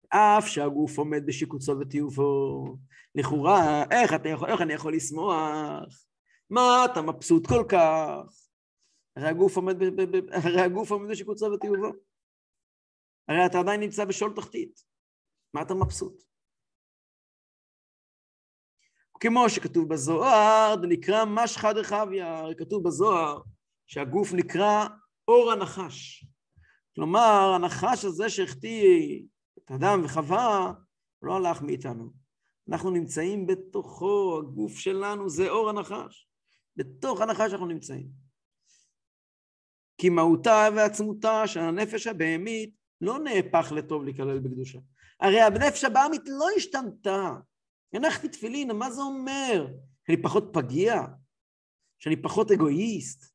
אף שהגוף עומד בשיקוצו וטיובו, לכאורה, איך, איך אני יכול לשמוח? מה אתה מבסוט כל כך? הרי הגוף עומד, ב, ב, ב, הרי הגוף עומד בשיקוצו וטיובו. הרי אתה עדיין נמצא בשול תחתית. מה אתה מבסוט? כמו שכתוב בזוהר, זה נקרא משחא דחביא, כתוב בזוהר שהגוף נקרא אור הנחש. כלומר, הנחש הזה שהחטיא את אדם וחווה, לא הלך מאיתנו. אנחנו נמצאים בתוכו, הגוף שלנו זה אור הנחש. בתוך הנחש אנחנו נמצאים. כי מהותה ועצמותה של הנפש הבהמית לא נהפך לטוב להיכלל בקדושה. הרי הנפש הבהמית לא השתנתה. הנחתי תפילין, מה זה אומר? שאני פחות פגיע? שאני פחות אגואיסט?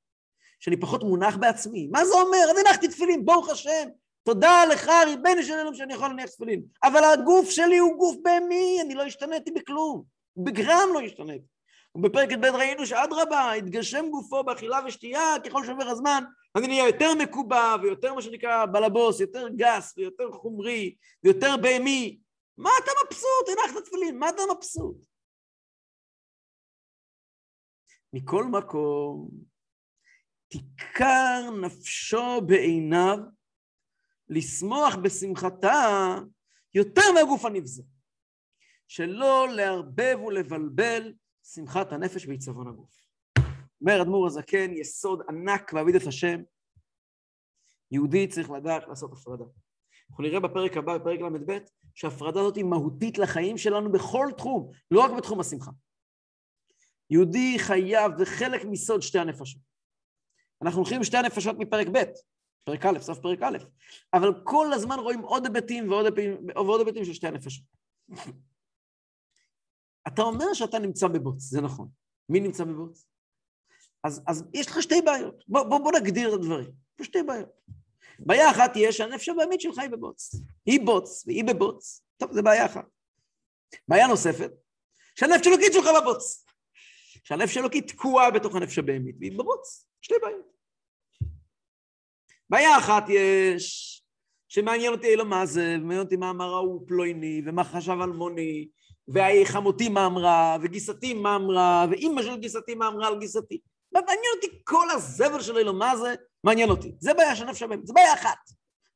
שאני פחות מונח בעצמי? מה זה אומר? אז הנחתי תפילין, ברוך השם, תודה לך, ריבנו שלנו, שאני יכול להניח תפילין. אבל הגוף שלי הוא גוף בהמי, אני לא השתניתי בכלום. בגרם לא השתניתי. ובפרק ב' ראינו שאדרבה, התגשם גופו באכילה ושתייה, ככל שעובר הזמן, אני נהיה יותר מקובע ויותר מה שנקרא בלבוס, יותר גס ויותר חומרי ויותר בהמי. מה אתה מבסוט? הנחת תפילין, מה אתה מבסוט? מכל מקום, תיכר נפשו בעיניו לשמוח בשמחתה יותר מהגוף הנבזה. שלא לערבב ולבלבל שמחת הנפש ועיצבון הגוף. אומר אדמו"ר הזקן, יסוד ענק בעביד את השם. יהודי צריך לדעת לעשות הפרדה. אנחנו נראה בפרק הבא, בפרק ל"ב, שההפרדה הזאת היא מהותית לחיים שלנו בכל תחום, לא רק בתחום השמחה. יהודי חייב, זה חלק מסוד שתי הנפשות. אנחנו הולכים עם שתי הנפשות מפרק ב', פרק א', סוף פרק א', אבל כל הזמן רואים עוד היבטים ועוד ועוד היבטים של שתי הנפשות. אתה אומר שאתה נמצא בבוץ, זה נכון. מי נמצא בבוץ? אז, אז יש לך שתי בעיות. בוא, בוא, בוא נגדיר את הדברים. יש שתי בעיות. בעיה אחת תהיה שהנפש הבאמית שלך היא בבוץ. היא בוץ והיא בבוץ. טוב, זה בעיה אחת. בעיה נוספת, שהנפש אלוקית שלך בבוץ. שהנפש אלוקית תקועה בתוך הנפש הבאמית, והיא בבוץ. שתי בעיות. בעיה אחת יש, שמעניין אותי לא מה זה, ומעניין אותי מה אמר ההוא פלויני, ומה חשב אלמוני, וחמותי מה אמרה, וגיסתי מה אמרה, ואימא של גיסתי מה אמרה על גיסתי. מעניין אותי כל הזבל של אלו, מה זה? מעניין אותי. זה בעיה של נפש הבאמת, זה בעיה אחת.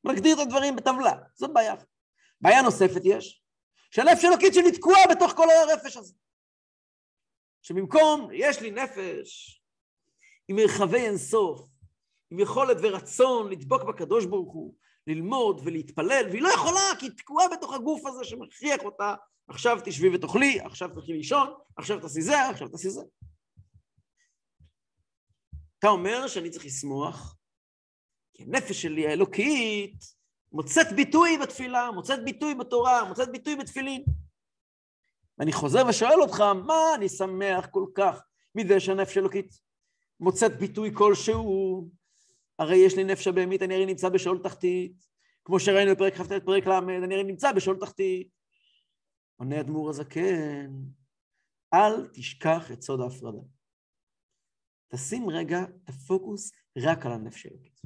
נגדיר את הדברים בטבלה, זאת בעיה אחת. בעיה נוספת יש, שהנפש אלוקית שלי תקועה בתוך כל הרפש הזה. שבמקום, יש לי נפש עם מרחבי אינסוף, עם יכולת ורצון לדבוק בקדוש ברוך הוא, ללמוד ולהתפלל, והיא לא יכולה כי היא תקועה בתוך הגוף הזה שמכריח אותה, עכשיו תשבי ותאכלי, עכשיו תלכי לישון, עכשיו תעשי זה, עכשיו תעשי זה. אתה אומר שאני צריך לשמוח, כי הנפש שלי האלוקית מוצאת ביטוי בתפילה, מוצאת ביטוי בתורה, מוצאת ביטוי בתפילין. ואני חוזר ושואל אותך, מה אני שמח כל כך מזה שהנפש האלוקית מוצאת ביטוי כלשהו הרי יש לי נפש הבהמית, אני הרי נמצא בשאול תחתית. כמו שראינו בפרק כ"ט, פרק ל', אני הרי נמצא בשאול תחתית. עונה אדמו"ר הזקן, אל תשכח את סוד ההפרדה. תשים רגע את הפוקוס רק על הנפש האלוקית.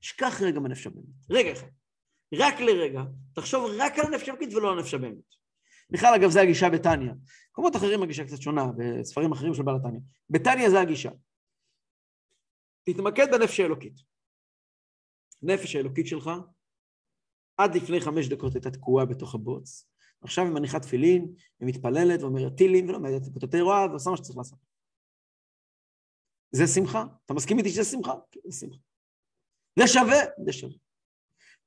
שכח רגע מהנפש הבהמית. רגע אחד. רק לרגע, תחשוב רק על הנפש האלוקית ולא על הנפש הבהמית. בכלל, אגב, זה הגישה בתניא. במקומות אחרים הגישה קצת שונה, בספרים אחרים של בעל התניא. בתניא זה הגישה. תתמקד בנפש האלוקית. נפש האלוקית שלך, עד לפני חמש דקות הייתה תקועה בתוך הבוץ, עכשיו היא מניחה תפילין, ומתפללת ואומרת טילים, ולומדת פתותי רועב, ועושה מה שצריך לעשות. זה שמחה? אתה מסכים איתי שזה שמחה? כן, זה שמחה. זה שווה? זה שווה.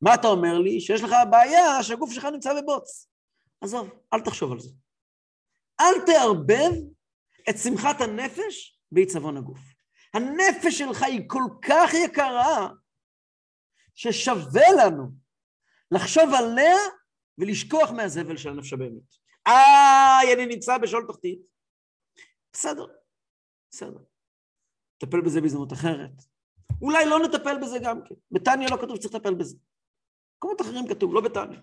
מה אתה אומר לי? שיש לך בעיה שהגוף שלך נמצא בבוץ. עזוב, אל תחשוב על זה. אל תערבב את שמחת הנפש בעיצבון הגוף. הנפש שלך היא כל כך יקרה, ששווה לנו לחשוב עליה ולשכוח מהזבל של הנפש הבהמית. איי, אני נמצא בשאול תחתית. בסדר, בסדר. נטפל בזה בהזדמנות אחרת. אולי לא נטפל בזה גם כן. בתניא לא כתוב שצריך לטפל בזה. במקומות אחרים כתוב, לא בתניא.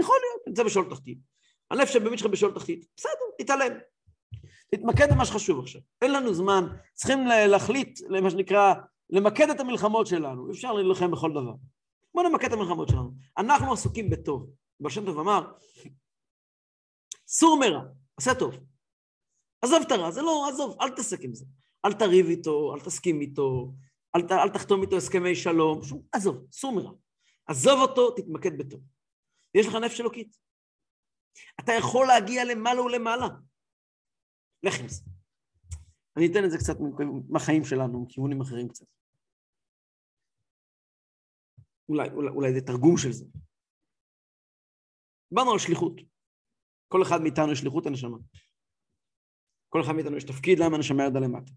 יכול להיות, נמצא בשאול תחתית. הנפש הבהמית שלך בשאול תחתית. בסדר, תתעלם. תתמקד במה שחשוב עכשיו. אין לנו זמן, צריכים להחליט, למה שנקרא, למקד את המלחמות שלנו. אפשר להילחם בכל דבר. בואו נמקד את המלחמות שלנו. אנחנו עסוקים בטוב. בר שם טוב אמר, סור מרע, עשה טוב. עזוב את הרע, זה לא, עזוב, אל תעסק עם זה. אל תריב איתו, אל תסכים איתו, אל, ת, אל תחתום איתו הסכמי שלום, שום, עזוב, סור מרע. עזוב אותו, תתמקד בטוב. יש לך נפש אלוקית. אתה יכול להגיע למעלה ולמעלה. לך עם זה. אני אתן את זה קצת מהחיים שלנו, מכיוונים אחרים קצת. אולי, אולי, אולי זה תרגום של זה. דיברנו על שליחות. כל אחד מאיתנו יש שליחות הנשמה. כל אחד מאיתנו יש תפקיד למה הנשמה ירדה למטה.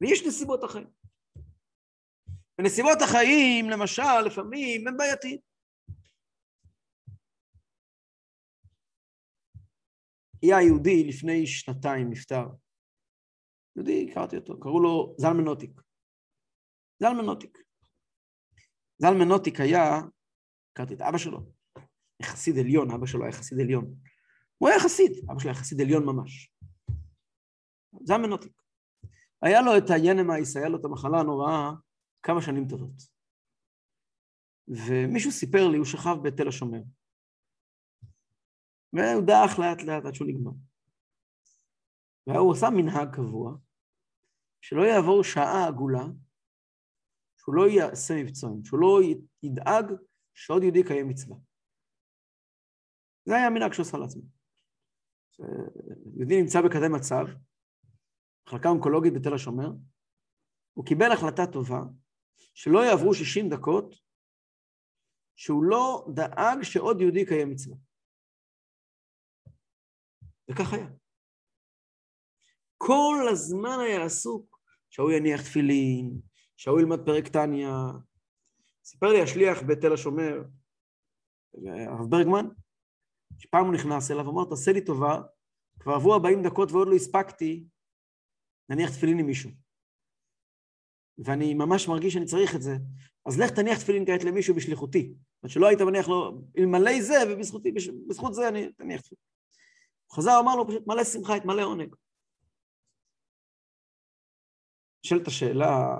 ויש נסיבות החיים. ונסיבות החיים, למשל, לפעמים, הם בעייתיים. היה יהודי לפני שנתיים נפטר. יהודי, הכרתי אותו, קראו לו זלמן נוטיק. זלמן נוטיק. זלמן נוטיק היה, הכרתי את אבא שלו, חסיד עליון, אבא שלו היה חסיד עליון. הוא היה חסיד, אבא שלו היה חסיד עליון ממש. זלמן נוטיק. היה לו את הינמייס, היה לו את המחלה הנוראה כמה שנים טובות. ומישהו סיפר לי, הוא שכב בתל השומר. והוא דעך לאט לאט עד שהוא נגמר. והוא עשה מנהג קבוע, שלא יעבור שעה עגולה, שהוא לא יעשה מבצעים, שהוא לא ידאג שעוד יהודי יקיים מצווה. זה היה המנהג שהוא עשה לעצמו. יהודי נמצא בכזה מצב, מחלקה אונקולוגית בתל השומר, הוא קיבל החלטה טובה, שלא יעברו 60 דקות, שהוא לא דאג שעוד יהודי יקיים מצווה. וכך היה. כל הזמן היה עסוק שההוא יניח תפילין, שההוא ילמד פרק טניה. סיפר לי השליח בתל השומר, הרב ברגמן, שפעם הוא נכנס אליו, אמר, תעשה לי טובה, כבר עברו 40 דקות ועוד לא הספקתי להניח תפילין עם מישהו. ואני ממש מרגיש שאני צריך את זה, אז לך תניח תפילין כעת למישהו בשליחותי. זאת אומרת שלא היית מניח לו, אלמלא זה, ובזכותי, בזכות זה אני תניח תפילין. חזר אמר לו פשוט מלא שמחה, את מלא עונג. נשאלת השאלה,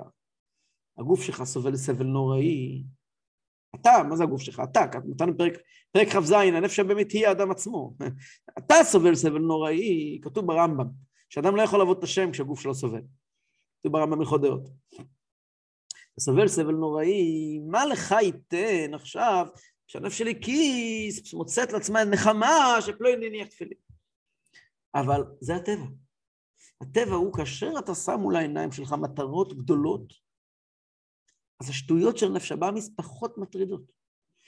הגוף שלך סובל סבל נוראי, אתה, מה זה הגוף שלך? אתה, נתנו פרק, פרק כ"ז, הנפש הבאמת היא האדם עצמו. *laughs* אתה סובל סבל נוראי, כתוב ברמב"ם, שאדם לא יכול לעבוד את השם כשהגוף שלו סובל. כתוב ברמב"ם הלכות דעות. סובל סבל נוראי, מה לך ייתן עכשיו שהנפש שלי כיס, מוצאת לעצמה נחמה שפלוי נניח תפילין. אבל זה הטבע. הטבע הוא כאשר אתה שם מול העיניים שלך מטרות גדולות, אז השטויות של נפש הבאמיס פחות מטרידות.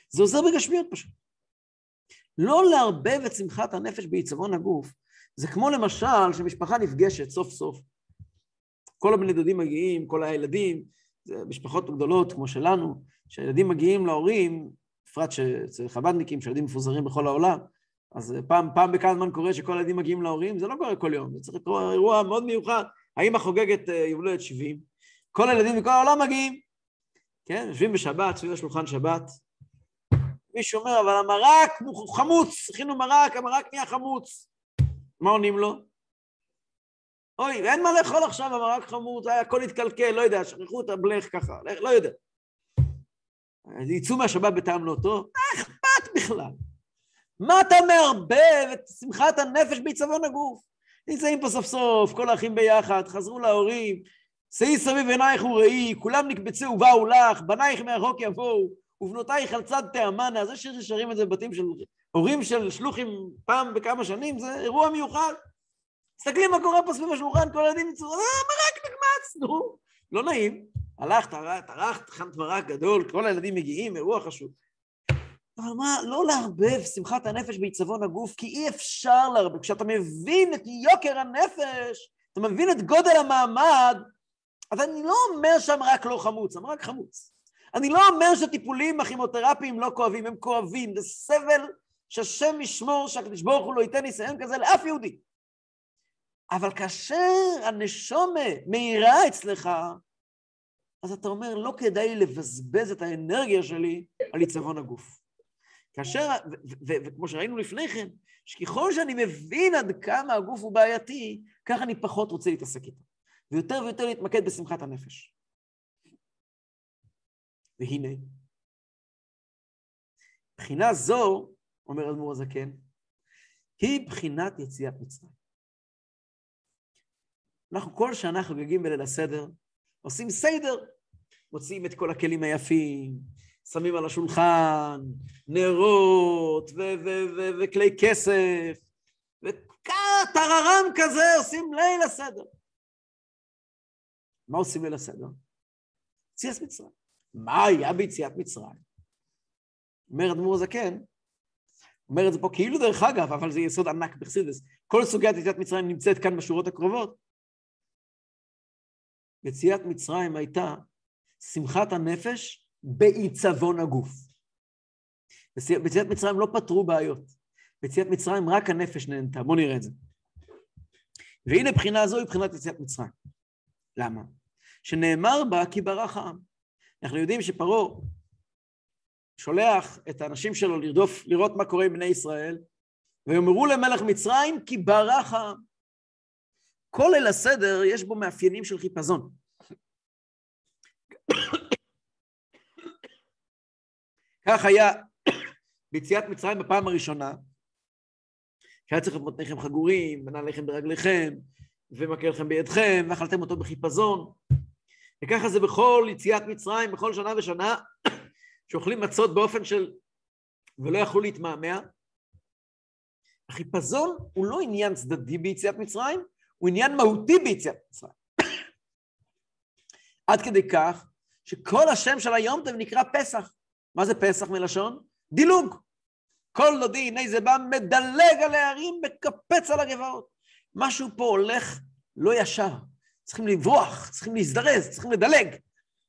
זה עוזר בגשמיות פשוט. לא לערבב את שמחת הנפש בעיצבון הגוף, זה כמו למשל שמשפחה נפגשת סוף סוף. כל הבני דודים מגיעים, כל הילדים, זה משפחות גדולות כמו שלנו, שהילדים מגיעים להורים, בפרט שאצל חב"דניקים, שילדים מפוזרים בכל העולם, אז פעם, פעם בכמה זמן קורה שכל הילדים מגיעים להורים, זה לא קורה כל יום, זה צריך לקרות אירוע מאוד מיוחד. האמא חוגגת יום הולדת 70, כל הילדים מכל העולם מגיעים. כן, יושבים בשבת, סביב השולחן שבת. מישהו אומר, אבל המרק חמוץ, הכינו מרק, המרק נהיה חמוץ. מה עונים לו? אוי, אין מה לאכול עכשיו, המרק חמוץ, הכל התקלקל, לא יודע, שכחו את הבלך ככה, לא יודע. יצאו מהשבת בטעם לא טוב, מה אכפת בכלל? מה אתה מערבב את שמחת הנפש בעיצבון הגוף? נמצאים פה סוף סוף, כל האחים ביחד, חזרו להורים, שאי סביב עינייך וראי, כולם נקבצו ובאו לך, בנייך מהרחוק יבואו, ובנותייך על צד תאמנה, זה ששרים את זה בבתים של הורים של שלוחים פעם בכמה שנים, זה אירוע מיוחד. תסתכלי מה קורה פה סביב השולחן, כל הילדים יצאו, אה, מרק נקמץ, נו. לא נעים. הלכת, טרחת, הכנת מרק גדול, כל הילדים מגיעים, אירוע חשוב. אבל מה, לא לערבב שמחת הנפש בעיצבון הגוף, כי אי אפשר לערבב. כשאתה מבין את יוקר הנפש, אתה מבין את גודל המעמד, אז אני לא אומר שהמרק לא חמוץ, המרק חמוץ. אני לא אומר שהטיפולים הכימותרפיים לא כואבים, הם כואבים, זה סבל שהשם ישמור, שהקדוש ברוך הוא לא ייתן ניסיון כזה לאף יהודי. אבל כאשר הנשומה מאירה אצלך, אז אתה אומר, לא כדאי לבזבז את האנרגיה שלי על עיצבון הגוף. כאשר, וכמו שראינו לפני כן, שככל שאני מבין עד כמה הגוף הוא בעייתי, ככה אני פחות רוצה להתעסק איתו. ויותר ויותר להתמקד בשמחת הנפש. והנה, בחינה זו, אומר אדמו"ר הזקן, היא בחינת יציאת מצרים. אנחנו כל שנה חוגגים בליל הסדר, עושים סדר, מוציאים את כל הכלים היפים, שמים על השולחן נרות וכלי כסף, וטררם כזה עושים ליל הסדר. מה עושים ליל הסדר? יציאת מצרים. מה היה ביציאת מצרים? אומר אדמו"ר הזקן, אומר את זה פה כאילו דרך אגב, אבל זה יסוד ענק בחסידס. כל סוגיית יציאת מצרים נמצאת כאן בשורות הקרובות. יציאת מצרים הייתה שמחת הנפש בעיצבון הגוף. ביציאת מצרים לא פתרו בעיות. ביציאת מצרים רק הנפש נהנתה. בואו נראה את זה. והנה בחינה זו היא בחינת יציאת מצרים. למה? שנאמר בה כי ברח העם. אנחנו יודעים שפרעה שולח את האנשים שלו לרדוף, לראות מה קורה עם בני ישראל, ויאמרו למלך מצרים כי ברח העם. כל ליל הסדר יש בו מאפיינים של חיפזון. כך היה ביציאת מצרים בפעם הראשונה, שהיה צריך לבנות לחם חגורים, בנה לחם ברגליכם, ומכה לכם בידכם, ואכלתם אותו בחיפזון. וככה זה בכל יציאת מצרים, בכל שנה ושנה, *coughs* שאוכלים מצות באופן של... ולא יכלו להתמהמה. החיפזון הוא לא עניין צדדי ביציאת מצרים, הוא עניין מהותי ביציאת מצרים. *coughs* עד כדי כך שכל השם של היום טוב נקרא פסח. מה זה פסח מלשון? דילוג. כל דודי, הנה זה בא מדלג על הערים, מקפץ על הגבעות. משהו פה הולך לא ישר. צריכים לברוח, צריכים להזדרז, צריכים לדלג.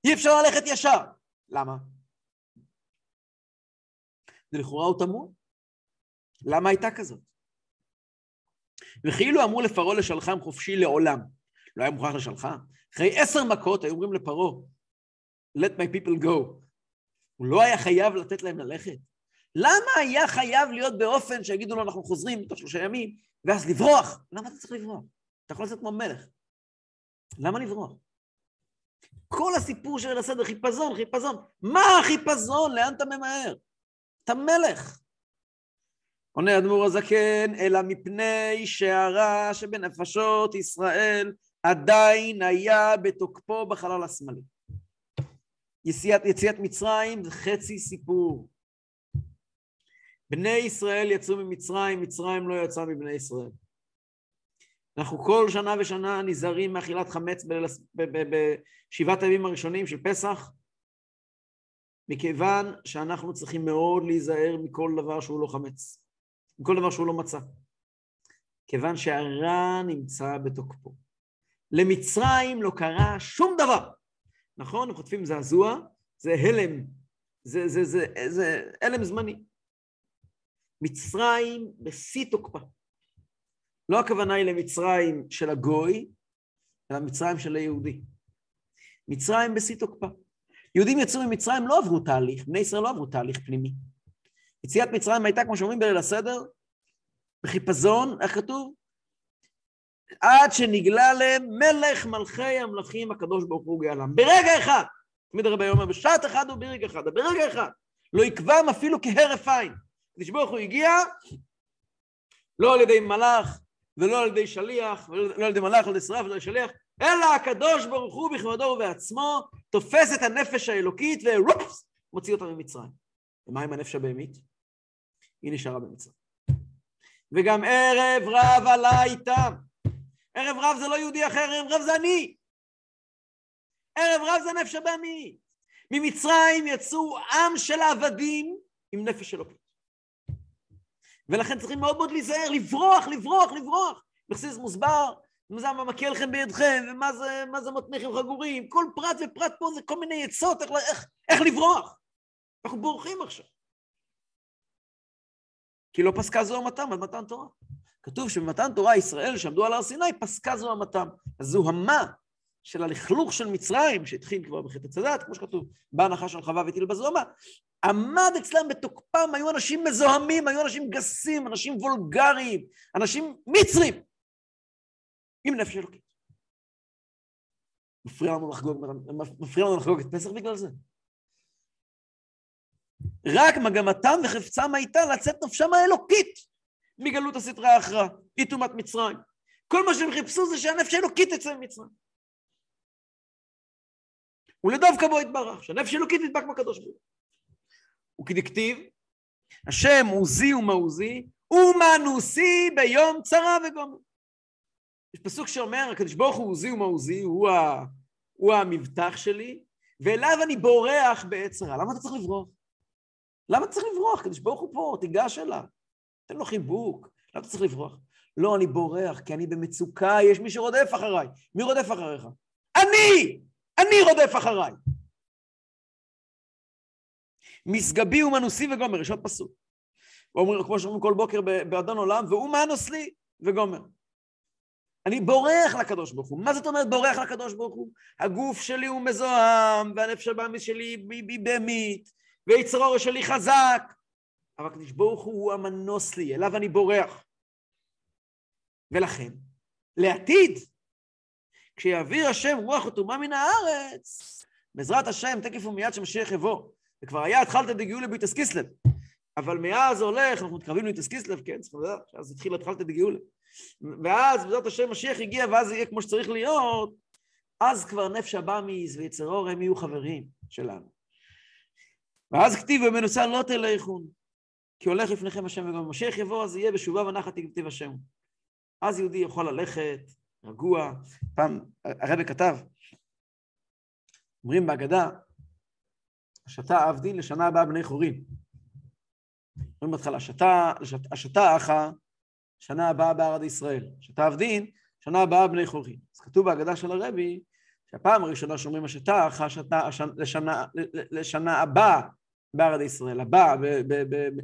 אי אפשר ללכת ישר. למה? זה לכאורה הוא תמוה. למה הייתה כזאת? וכאילו אמרו לפרעה לשלחם חופשי לעולם. לא היה מוכרח לשלחה. אחרי עשר מכות היו אומרים לפרעה, let my people go. הוא לא היה חייב לתת להם ללכת. למה היה חייב להיות באופן שיגידו לו אנחנו חוזרים תוך שלושה ימים, ואז לברוח? למה אתה צריך לברוח? אתה יכול לעשות כמו מלך. למה לברוח? כל הסיפור של הסדר, חיפזון, חיפזון. מה החיפזון? לאן אתה ממהר? אתה מלך. עונה אדמו"ר הזקן, אלא מפני שהרע שבנפשות ישראל עדיין היה בתוקפו בחלל השמאלי. יציאת, יציאת מצרים זה חצי סיפור. בני ישראל יצאו ממצרים, מצרים לא יצא מבני ישראל. אנחנו כל שנה ושנה נזהרים מאכילת חמץ בשבעת הימים הראשונים של פסח, מכיוון שאנחנו צריכים מאוד להיזהר מכל דבר שהוא לא חמץ, מכל דבר שהוא לא מצא. כיוון שהרע נמצא בתוקפו. למצרים לא קרה שום דבר. נכון? הם חוטפים זעזוע, זה הלם, זה, זה, זה, זה, זה הלם זמני. מצרים בשיא תוקפה. לא הכוונה היא למצרים של הגוי, אלא מצרים של היהודי. מצרים בשיא תוקפה. יהודים יצאו ממצרים, לא עברו תהליך, בני ישראל לא עברו תהליך פנימי. יציאת מצרים הייתה, כמו שאומרים בליל הסדר, בחיפזון, איך כתוב? עד שנגלה להם מלך מלכי המלכים הקדוש ברוך הוא גאלם. ברגע אחד, תמיד הרבה אומר, בשעת אחד וברגע אחד, ברגע אחד, לא יקבם אפילו כהרף עין. הקדוש ברוך הוא הגיע, לא על ידי מלאך, ולא על ידי שליח, ולא על ידי מלאך, לא על ידי שרף, ולא על ידי שליח, אלא הקדוש ברוך הוא בכבודו ובעצמו תופס את הנפש האלוקית ורופס, מוציא אותה ממצרים. ומה עם הנפש הבהמית? היא נשארה במצרים. וגם ערב רב עלה איתם. ערב רב זה לא יהודי אחר, ערב רב זה אני. ערב רב זה נפש הבהמית. ממצרים יצאו עם של עבדים עם נפש אלוקית. ולכן צריכים מאוד מאוד להיזהר, לברוח, לברוח, לברוח. בחסיס מוסבר, זה המקל בידכם, ומה זה, זה מותניכם חגורים, כל פרט ופרט פה זה כל מיני עצות איך, איך, איך לברוח. אנחנו בורחים עכשיו. כי לא פסקה זו המתם על מתן תורה. כתוב שבמתן תורה ישראל שעמדו על הר סיני, פסקה זו המתם. אז זו המה של הלכלוך של מצרים, שהתחיל כבר בחטא צדת, כמו שכתוב, בא נחש על חווה והטיל בזוהמה, עמד אצלם בתוקפם, היו אנשים מזוהמים, היו אנשים גסים, אנשים וולגריים, אנשים מצרים, עם נפש אלוקית. מפריע לנו לחגוג, מפריע לנו לחגוג את פסח בגלל זה. רק מגמתם וחפצם הייתה לצאת נפשם האלוקית מגלות הסטרה האחרא, אי טומאת מצרים. כל מה שהם חיפשו זה שהנפש האלוקית תצא ממצרים. ולדווקא בו יתברך, שהנפש האלוקית נדבק בקדוש ברוך הוא. וכדכתיב, השם עוזי ומעוזי, ומנוסי ביום צרה וגומר. יש פסוק שאומר, הקדוש ברוך הוא עוזי ומעוזי, הוא, ה... הוא המבטח שלי, ואליו אני בורח בעצרה. למה אתה צריך לברוח? למה אתה צריך לברוח? הקדוש ברוך הוא פה, תיגש אליו. תן לו חיבוק. למה אתה צריך לברוח? לא, אני בורח, כי אני במצוקה, יש מי שרודף אחריי. מי רודף אחריך? אני! אני רודף אחריי. משגבי ומנוסי וגומר, יש עוד פסוק. ואומרים, כמו שאומרים כל בוקר באדון עולם, והוא מנוס לי וגומר. אני בורח לקדוש ברוך הוא. מה זאת אומרת בורח לקדוש ברוך הוא? הגוף שלי הוא מזוהם, והנפש הבאמית שלי היא בהמית, ויצרור שלי חזק. אבל הקדוש ברוך הוא המנוס לי, אליו אני בורח. ולכן, לעתיד, כשיעביר השם רוח וטומאה מן הארץ, בעזרת השם, תקף ומיד שמשיח יבוא. וכבר היה התחלת דגאולה ביטס קיסלב. אבל מאז הולך, אנחנו מתקרבים ליטס קיסלב, כן, צריך לדעת, שאז התחיל התחלת דגאולה. ואז בעזרת השם משיח הגיע, ואז יהיה כמו שצריך להיות, אז כבר נפש הבאמיס ויצר אור הם יהיו חברים שלנו. ואז כתיב ומנוסה לא תלכון, כי הולך לפניכם השם וגם משיח יבוא, אז יהיה בשובה ונחת תכתיב השם. אז יהודי יכול ללכת, רגוע. פעם הרבי כתב, אומרים בהגדה, השתה עבדין לשנה הבאה בני חורים. אומרים בהתחלה, השתה אחה, שנה הבאה בארד ישראל. השתה עבדין, שנה הבאה בני חורים. אז כתוב בהגדה של הרבי, שהפעם הראשונה שאומרים השתה אחה, לשנה, לשנה הבאה בארד ישראל, הבאה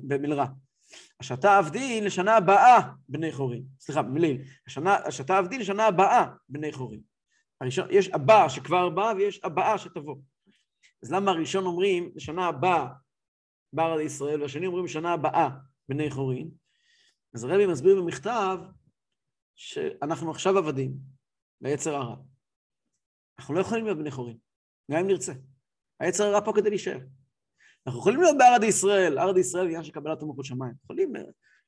במלרע. השתה עבדי לשנה הבאה בני חורים. סליחה, במילים. השתה עבדי לשנה הבאה בני חורים. הראשון, יש הבאה שכבר באה ויש הבאה שתבוא. אז למה הראשון אומרים לשנה הבאה בארץ ישראל, והשני אומרים לשנה הבאה בני חורים? אז הרבי מסביר במכתב שאנחנו עכשיו עבדים ליצר הרע. אנחנו לא יכולים להיות בני חורים, גם אם נרצה. היצר הרע פה כדי להישאר. אנחנו יכולים להיות בארד ישראל, ארד ישראל עניין של קבלת מלכות שמיים. יכולים אה,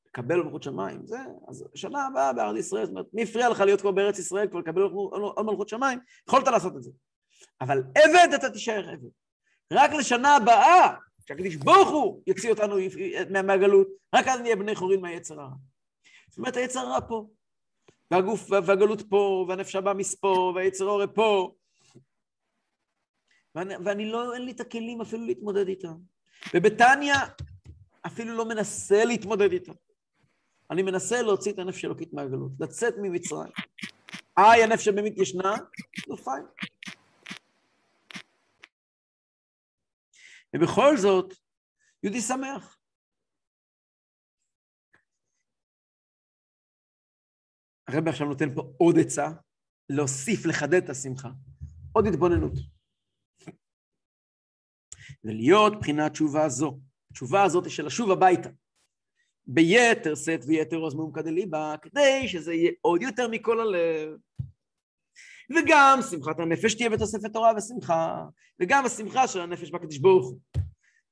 לקבל מלכות שמיים, זה, אז שנה הבאה בארד ישראל, זאת אומרת, מי הפריע לך להיות כבר בארץ ישראל, כבר לקבל עוד מלכות שמיים? יכולת לעשות את זה. אבל עבד אתה תישאר עבד. רק לשנה הבאה, שהקדיש ברוך הוא יוציא אותנו מהגלות, רק אז נהיה בני חורין מהיצר הרע. זאת אומרת, היצר הרע פה, והגוף והגלות פה, והנפש הבא מספו, והיצר הורה פה, ואני, ואני לא, אין לי את הכלים אפילו להתמודד איתם. ובתניא אפילו לא מנסה להתמודד איתם. אני מנסה להוציא את הנפש האלוקית מהגלות, לצאת ממצרים. איי, הנפש הבאמת ישנה, נו פיין. ובכל זאת, יהודי שמח. הרב עכשיו נותן פה עוד עצה, להוסיף, לחדד את השמחה. עוד התבוננות. ולהיות בחינת תשובה זו. התשובה הזאת של לשוב הביתה. ביתר שאת ויתר עוז מעומקא דליבה, כדי שזה יהיה עוד יותר מכל הלב. וגם שמחת הנפש תהיה בתוספת תורה ושמחה, וגם השמחה של הנפש בקדוש ברוך הוא.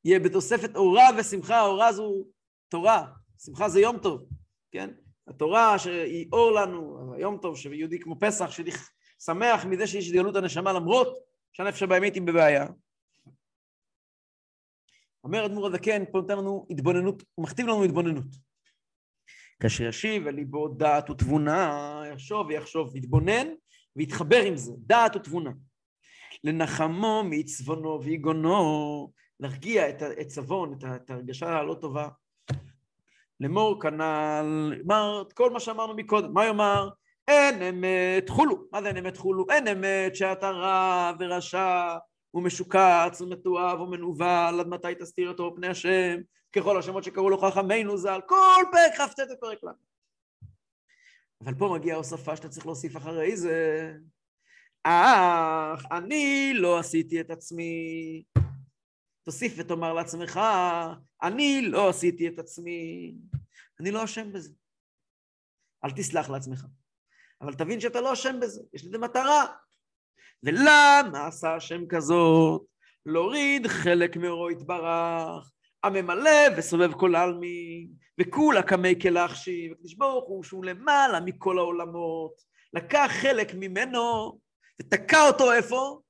יהיה בתוספת אורה ושמחה, אורה זו תורה, שמחה זה יום טוב, כן? התורה שהיא אור לנו, יום טוב שיהודי כמו פסח, שמח מזה שיש התגלות הנשמה למרות שהנפש הבאמית היא בבעיה. אומר אדמו"ר הזקן, פה נותן לנו התבוננות, הוא מכתיב לנו התבוננות. כאשר ישיב אל ליבו דעת ותבונה, יחשוב ויחשוב, יתבונן ויתחבר עם זה, דעת ותבונה. לנחמו מעצבונו ויגונו, להרגיע את העצבון, את ההרגשה הלא טובה. לאמור כנ"ל, אמר את כל מה שאמרנו מקודם, מה יאמר? אין אמת חולו. מה זה אין אמת חולו? אין אמת שאתה רע ורשע ומשוקץ ומתועב ומנוול, עד מתי תסתיר אותו פני השם, ככל השמות שקראו לו חכמינו ז"ל, כל פרק כ"ט ופרק ל'. אבל פה מגיעה הוספה שאתה צריך להוסיף אחרי זה. אך אני לא עשיתי את עצמי. תוסיף ותאמר לעצמך, אני לא עשיתי את עצמי. אני לא אשם בזה. אל תסלח לעצמך. אבל תבין שאתה לא אשם בזה, יש לזה מטרה. ולמה עשה השם כזאת? להוריד חלק מאורו יתברך, הממלא וסובב כל העלמין, וכולה קמי כלחשי, וקדוש ברוך הוא שהוא למעלה מכל העולמות, לקח חלק ממנו ותקע אותו איפה?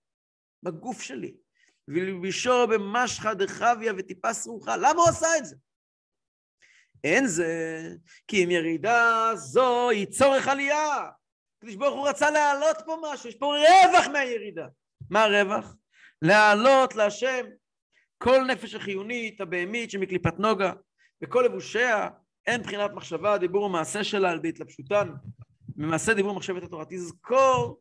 בגוף שלי. ולבישו במשחא דחביה וטיפה סרוחה. למה הוא עשה את זה? אין זה כי אם ירידה זו היא צורך עלייה. הקדוש ברוך הוא רצה להעלות פה משהו, יש פה רווח מהירידה. מה הרווח? להעלות להשם כל נפש החיונית, הבהמית שמקליפת נוגה, וכל לבושיה, אין בחינת מחשבה, דיבור ומעשה שלה על ידי התלבשותן, ממעשה דיבור מחשבת התורה. תזכור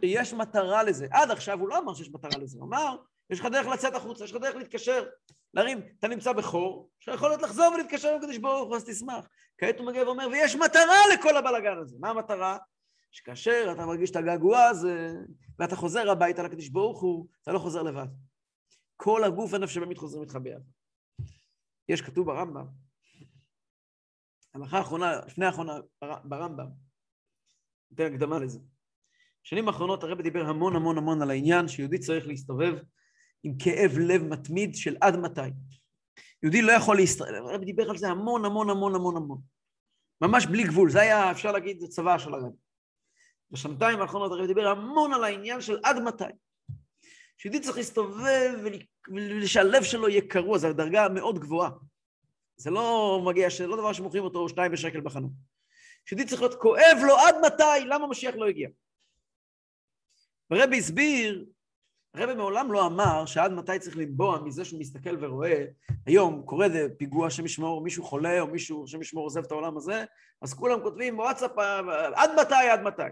שיש מטרה לזה. עד עכשיו הוא לא אמר שיש מטרה לזה, הוא אמר, יש לך דרך לצאת החוצה, יש לך דרך להתקשר, להרים, אתה נמצא בחור, שיכול להיות לחזור ולהתקשר עם הקדוש ברוך הוא, אז תשמח. כעת הוא מגיע ואומר, ויש מטרה לכל הבלאגן הזה. מה המטרה? שכאשר אתה מרגיש את הגעגוע הזה, ואתה חוזר הביתה לקדוש ברוך הוא, אתה לא חוזר לבד. כל הגוף והנפש באמת חוזרים איתך ביד. יש כתוב ברמב"ם, הלכה האחרונה, לפני האחרונה ברמב"ם, ניתן הקדמה לזה. בשנים האחרונות הרב דיבר המון המון המון על העניין שיהודי צריך להסתובב עם כאב לב מתמיד של עד מתי. יהודי לא יכול להסתובב, הרב דיבר על זה המון המון המון המון המון. ממש בלי גבול, זה היה, אפשר להגיד, זה צבא של הרב. בשנתיים האחרונות הרב דיבר המון על העניין של עד מתי. שיהודי צריך להסתובב ושהלב שלו יהיה קרוע, זו דרגה מאוד גבוהה. זה לא מגיע, זה לא דבר שמוכרים אותו שתיים בשקל בחנות. שיהודי צריך להיות כואב לו עד מתי, למה משיח לא הגיע. הרבי הסביר, הרבי מעולם לא אמר שעד מתי צריך לנבוע מזה שהוא מסתכל ורואה, היום קורה איזה פיגוע שם ישמור, מישהו חולה או מישהו שם ישמור עוזב את העולם הזה, אז כולם כותבים בוואטסאפ עד מתי, עד מתי.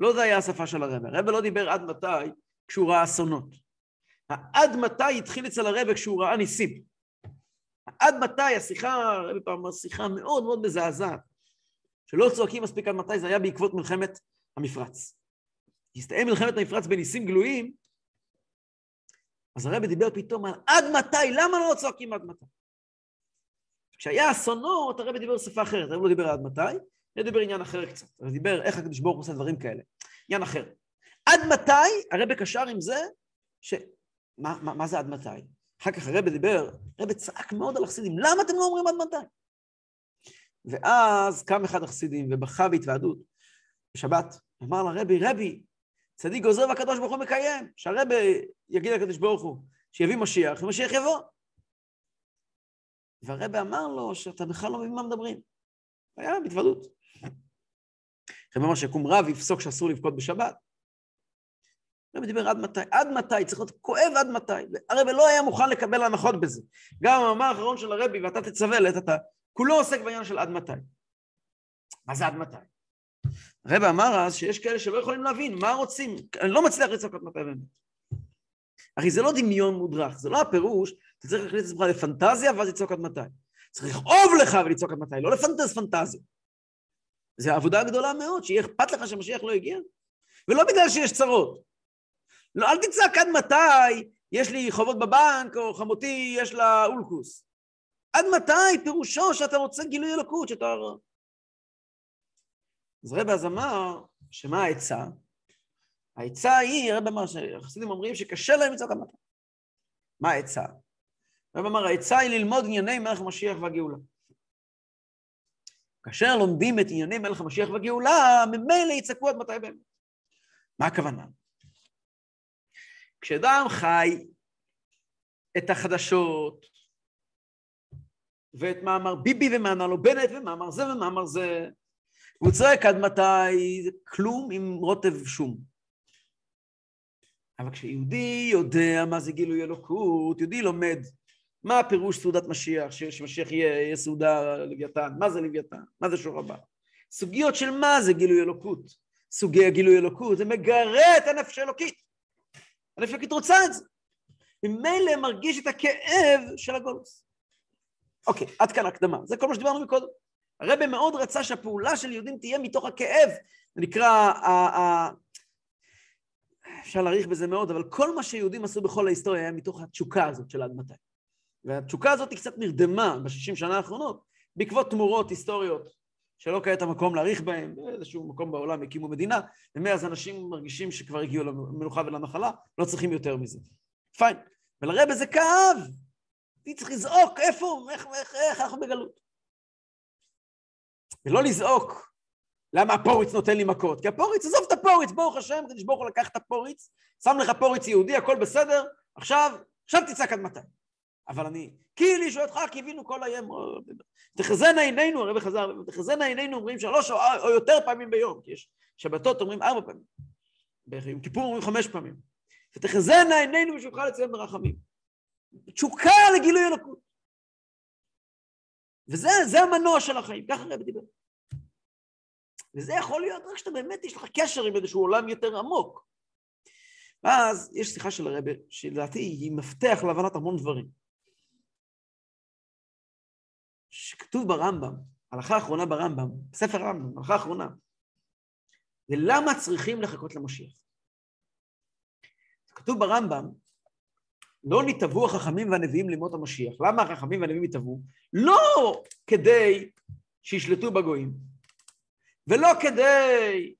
לא זה היה השפה של הרבי. הרבי לא דיבר עד מתי כשהוא ראה אסונות. עד מתי התחיל אצל הרבי כשהוא ראה ניסים. עד מתי השיחה, הרבי פעם אמר שיחה מאוד מאוד מזעזעת, שלא צועקים מספיק עד מתי, זה היה בעקבות מלחמת המפרץ. הסתיים מלחמת המפרץ בניסים גלויים, אז הרבי דיבר פתאום על עד מתי, למה לא צועקים עד מתי? כשהיה אסונות, הרבי דיבר שפה אחרת, הרבי לא דיבר עד מתי, דיבר עניין אחר קצת, הרבי דיבר איך הקדוש ברוך הוא עושה דברים כאלה, עניין אחר. עד מתי, הרבי קשר עם זה, ש... מה, מה, מה זה עד מתי? אחר כך הרבי דיבר, הרבי צעק מאוד על החסידים, למה אתם לא אומרים עד מתי? ואז קם אחד החסידים ובכה בהתוועדות בשבת, אמר לרבי, רבי, צדיק גוזר והקדוש ברוך הוא מקיים, שהרבי יגיד לקדוש ברוך הוא שיביא משיח, ומשיח יבוא. והרבי אמר לו שאתה בכלל לא מבין מה מדברים. היה בהתוודות. הרבי אמר שיקום רב יפסוק שאסור לבכות בשבת. הרבי דיבר עד מתי, עד מתי, צריך להיות כואב עד מתי. הרבי לא היה מוכן לקבל הנחות בזה. גם המאמר האחרון של הרבי, ואתה תצווה לעת אתה, כולו עוסק בעניין של עד מתי. מה זה עד מתי? הרב אמר אז שיש כאלה שלא יכולים להבין מה רוצים, אני לא מצליח לצעוק עד מתי באמת. הרי זה לא דמיון מודרך, זה לא הפירוש, אתה צריך להכניס את עצמך לפנטזיה ואז לצעוק עד מתי. צריך לכאוב לך ולצעוק עד מתי, לא לפנטז פנטזיה. זו עבודה גדולה מאוד, שיהיה אכפת לך שמשיח לא הגיע, ולא בגלל שיש צרות. לא, אל תצעק עד מתי, יש לי חובות בבנק, או חמותי יש לה אולקוס. עד מתי פירושו שאתה רוצה גילוי אלוקות, שאתה... אז רבי אז אמר, שמה העצה? העצה היא, רבי אמר, שהחסידים אומרים שקשה להם מצוות המטה. מה העצה? רבי אמר, העצה היא ללמוד ענייני מלך המשיח והגאולה. כאשר לומדים את ענייני מלך המשיח והגאולה, ממילא יצעקו עד מתי באמת. מה הכוונה? כשאדם חי את החדשות, ואת מאמר ביבי ומאמר לו בנט ומאמר זה ומאמר זה, והוא צועק עד מתי, זה כלום עם רוטב שום. אבל כשיהודי יודע מה זה גילוי אלוקות, יהודי לומד מה הפירוש סעודת משיח, שמשיח יהיה, יהיה סעודה לוויתן, מה זה לוויתן, מה זה שור הבא. סוגיות של מה זה גילוי אלוקות. סוגי הגילוי אלוקות, זה מגרה את הנפש האלוקית. הנפש האלוקית רוצה את זה. ממילא מרגיש את הכאב של הגולוס. אוקיי, עד כאן הקדמה. זה כל מה שדיברנו מקודם. הרבי מאוד רצה שהפעולה של יהודים תהיה מתוך הכאב. זה נקרא, אפשר להעריך בזה מאוד, אבל כל מה שיהודים עשו בכל ההיסטוריה היה מתוך התשוקה הזאת של עד מתי. והתשוקה הזאת היא קצת נרדמה בשישים שנה האחרונות, בעקבות תמורות היסטוריות שלא כעת המקום להעריך בהן, באיזשהו מקום בעולם הקימו מדינה, ומאז אנשים מרגישים שכבר הגיעו למנוחה ולנחלה, לא צריכים יותר מזה. פיין. ולרבה זה כאב. אני צריך לזעוק, איפה, איך, איך, איך אנחנו בגלות. ולא לזעוק, למה הפוריץ נותן לי מכות? כי הפוריץ, עזוב את הפוריץ, ברוך השם, כדי שברוך הוא לקח את הפוריץ, שם לך פוריץ יהודי, הכל בסדר, עכשיו, עכשיו תצעק עד מתי. אבל אני, כי לישועתך קיווינו כל היום, תחזינה עינינו, הרב חזר, תחזינה עינינו אומרים שלוש או, או יותר פעמים ביום, כי יש שבתות אומרים ארבע פעמים, ביום כיפור אומרים חמש פעמים, ותחזינה עינינו ושובך לציון ברחמים. תשוקה לגילוי אלוקות. וזה המנוע של החיים, ככה הרב דיבר. וזה יכול להיות רק שאתה באמת יש לך קשר עם איזשהו עולם יותר עמוק. ואז יש שיחה של הרבי, שלדעתי היא מפתח להבנת המון דברים. שכתוב ברמב"ם, הלכה האחרונה ברמב"ם, בספר רמב"ם, הלכה האחרונה, זה למה צריכים לחכות למשיח. כתוב ברמב"ם, לא נתעבו החכמים והנביאים לימות המשיח. למה החכמים והנביאים התעבו? לא כדי שישלטו בגויים, ולא כדי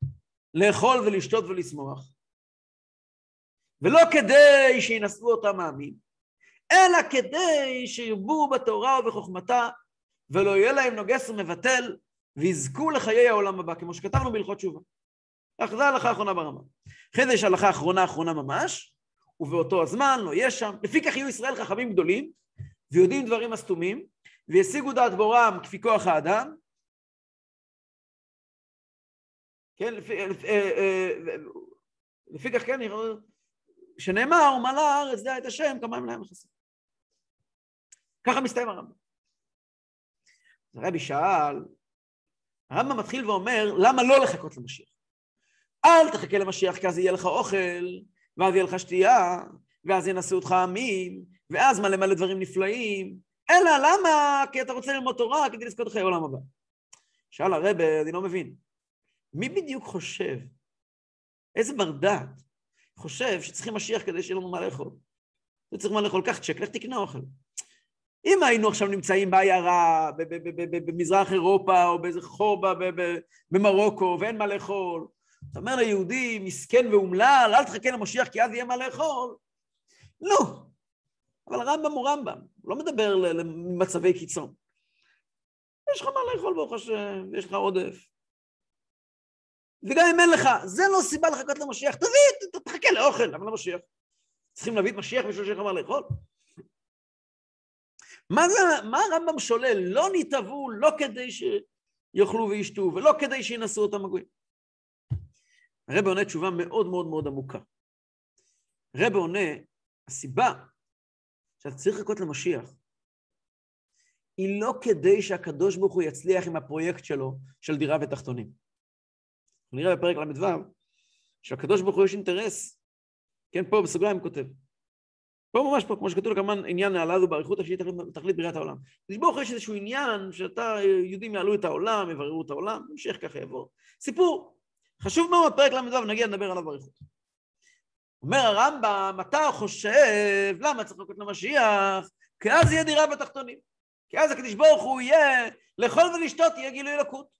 לאכול ולשתות ולשמוח, ולא כדי שינשאו אותם העמים, אלא כדי שירבו בתורה ובחוכמתה ולא יהיה להם נוגס ומבטל, ויזכו לחיי העולם הבא, כמו שכתבנו בהלכות תשובה. אך זו ההלכה האחרונה ברמה. אחרי זה יש הלכה אחרונה אחרונה ממש, ובאותו הזמן לא יהיה שם. לפי כך יהיו ישראל חכמים גדולים, ויודעים דברים הסתומים, וישיגו דעת בורם כפי כוח האדם. כן, לפי, לפי, אה, אה, לפי כך כן, שנאמר, ומלא הארץ דע את השם, כמה הם להם מכסים. ככה מסתיים הרמב"ם. הרבי שאל, הרמב"ם מתחיל ואומר, למה לא לחכות למשיח? אל תחכה למשיח כי אז יהיה לך אוכל, ואז יהיה לך שתייה, ואז ינסו אותך עמים, ואז מלא מלא דברים נפלאים, אלא למה? כי אתה רוצה ללמוד תורה כדי לזכות חיי העולם הבא. שאל הרבה, אני לא מבין. מי בדיוק חושב, איזה בר דעת, חושב שצריכים משיח כדי שיהיה לנו מה לאכול? לא צריך מה לאכול, קח צ'ק, לך תקנה אוכל. אם היינו עכשיו נמצאים בעיירה, במזרח אירופה, או באיזה חור במרוקו, ואין מה לאכול, אתה אומר ליהודי, מסכן ואומלל, אל תחכה למשיח כי אז יהיה מה לאכול. לא. אבל הרמב"ם הוא רמב"ם, הוא לא מדבר למצבי קיצון. יש לך מה לאכול ברוך השם, יש לך עודף. וגם אם אין לך, זה לא סיבה לחכות למשיח, תביא, תחכה לאוכל, למה למשיח? צריכים להביא את משיח בשביל שיהיה לך מה לאכול? מה, זה, מה הרמב"ם שולל? לא נתעבו לא כדי שיאכלו וישתו, ולא כדי שינסו אותם הגויים. הרב עונה תשובה מאוד מאוד מאוד עמוקה. הרב עונה, הסיבה שאתה צריך לחכות למשיח, היא לא כדי שהקדוש ברוך הוא יצליח עם הפרויקט שלו של דירה ותחתונים. נראה בפרק ל"ו, שלקדוש ברוך הוא יש אינטרס, כן, פה בסוגריים כותב, פה ממש פה, כמו שכתוב כמובן עניין נעלה זו באריכות שהיא תכלית בריאת העולם. לשבור יש איזשהו עניין שאתה, יהודים יעלו את העולם, יבררו את העולם, המשך ככה יבוא. סיפור, חשוב מאוד, פרק ל"ו, נגיע לדבר עליו באריכות. אומר הרמב"ם, אתה חושב, למה צריך לחכות למשיח? כי אז יהיה דירה בתחתונים. כי אז הקדוש ברוך הוא יהיה, לאכול ולשתות יהיה גילוי אלוקות.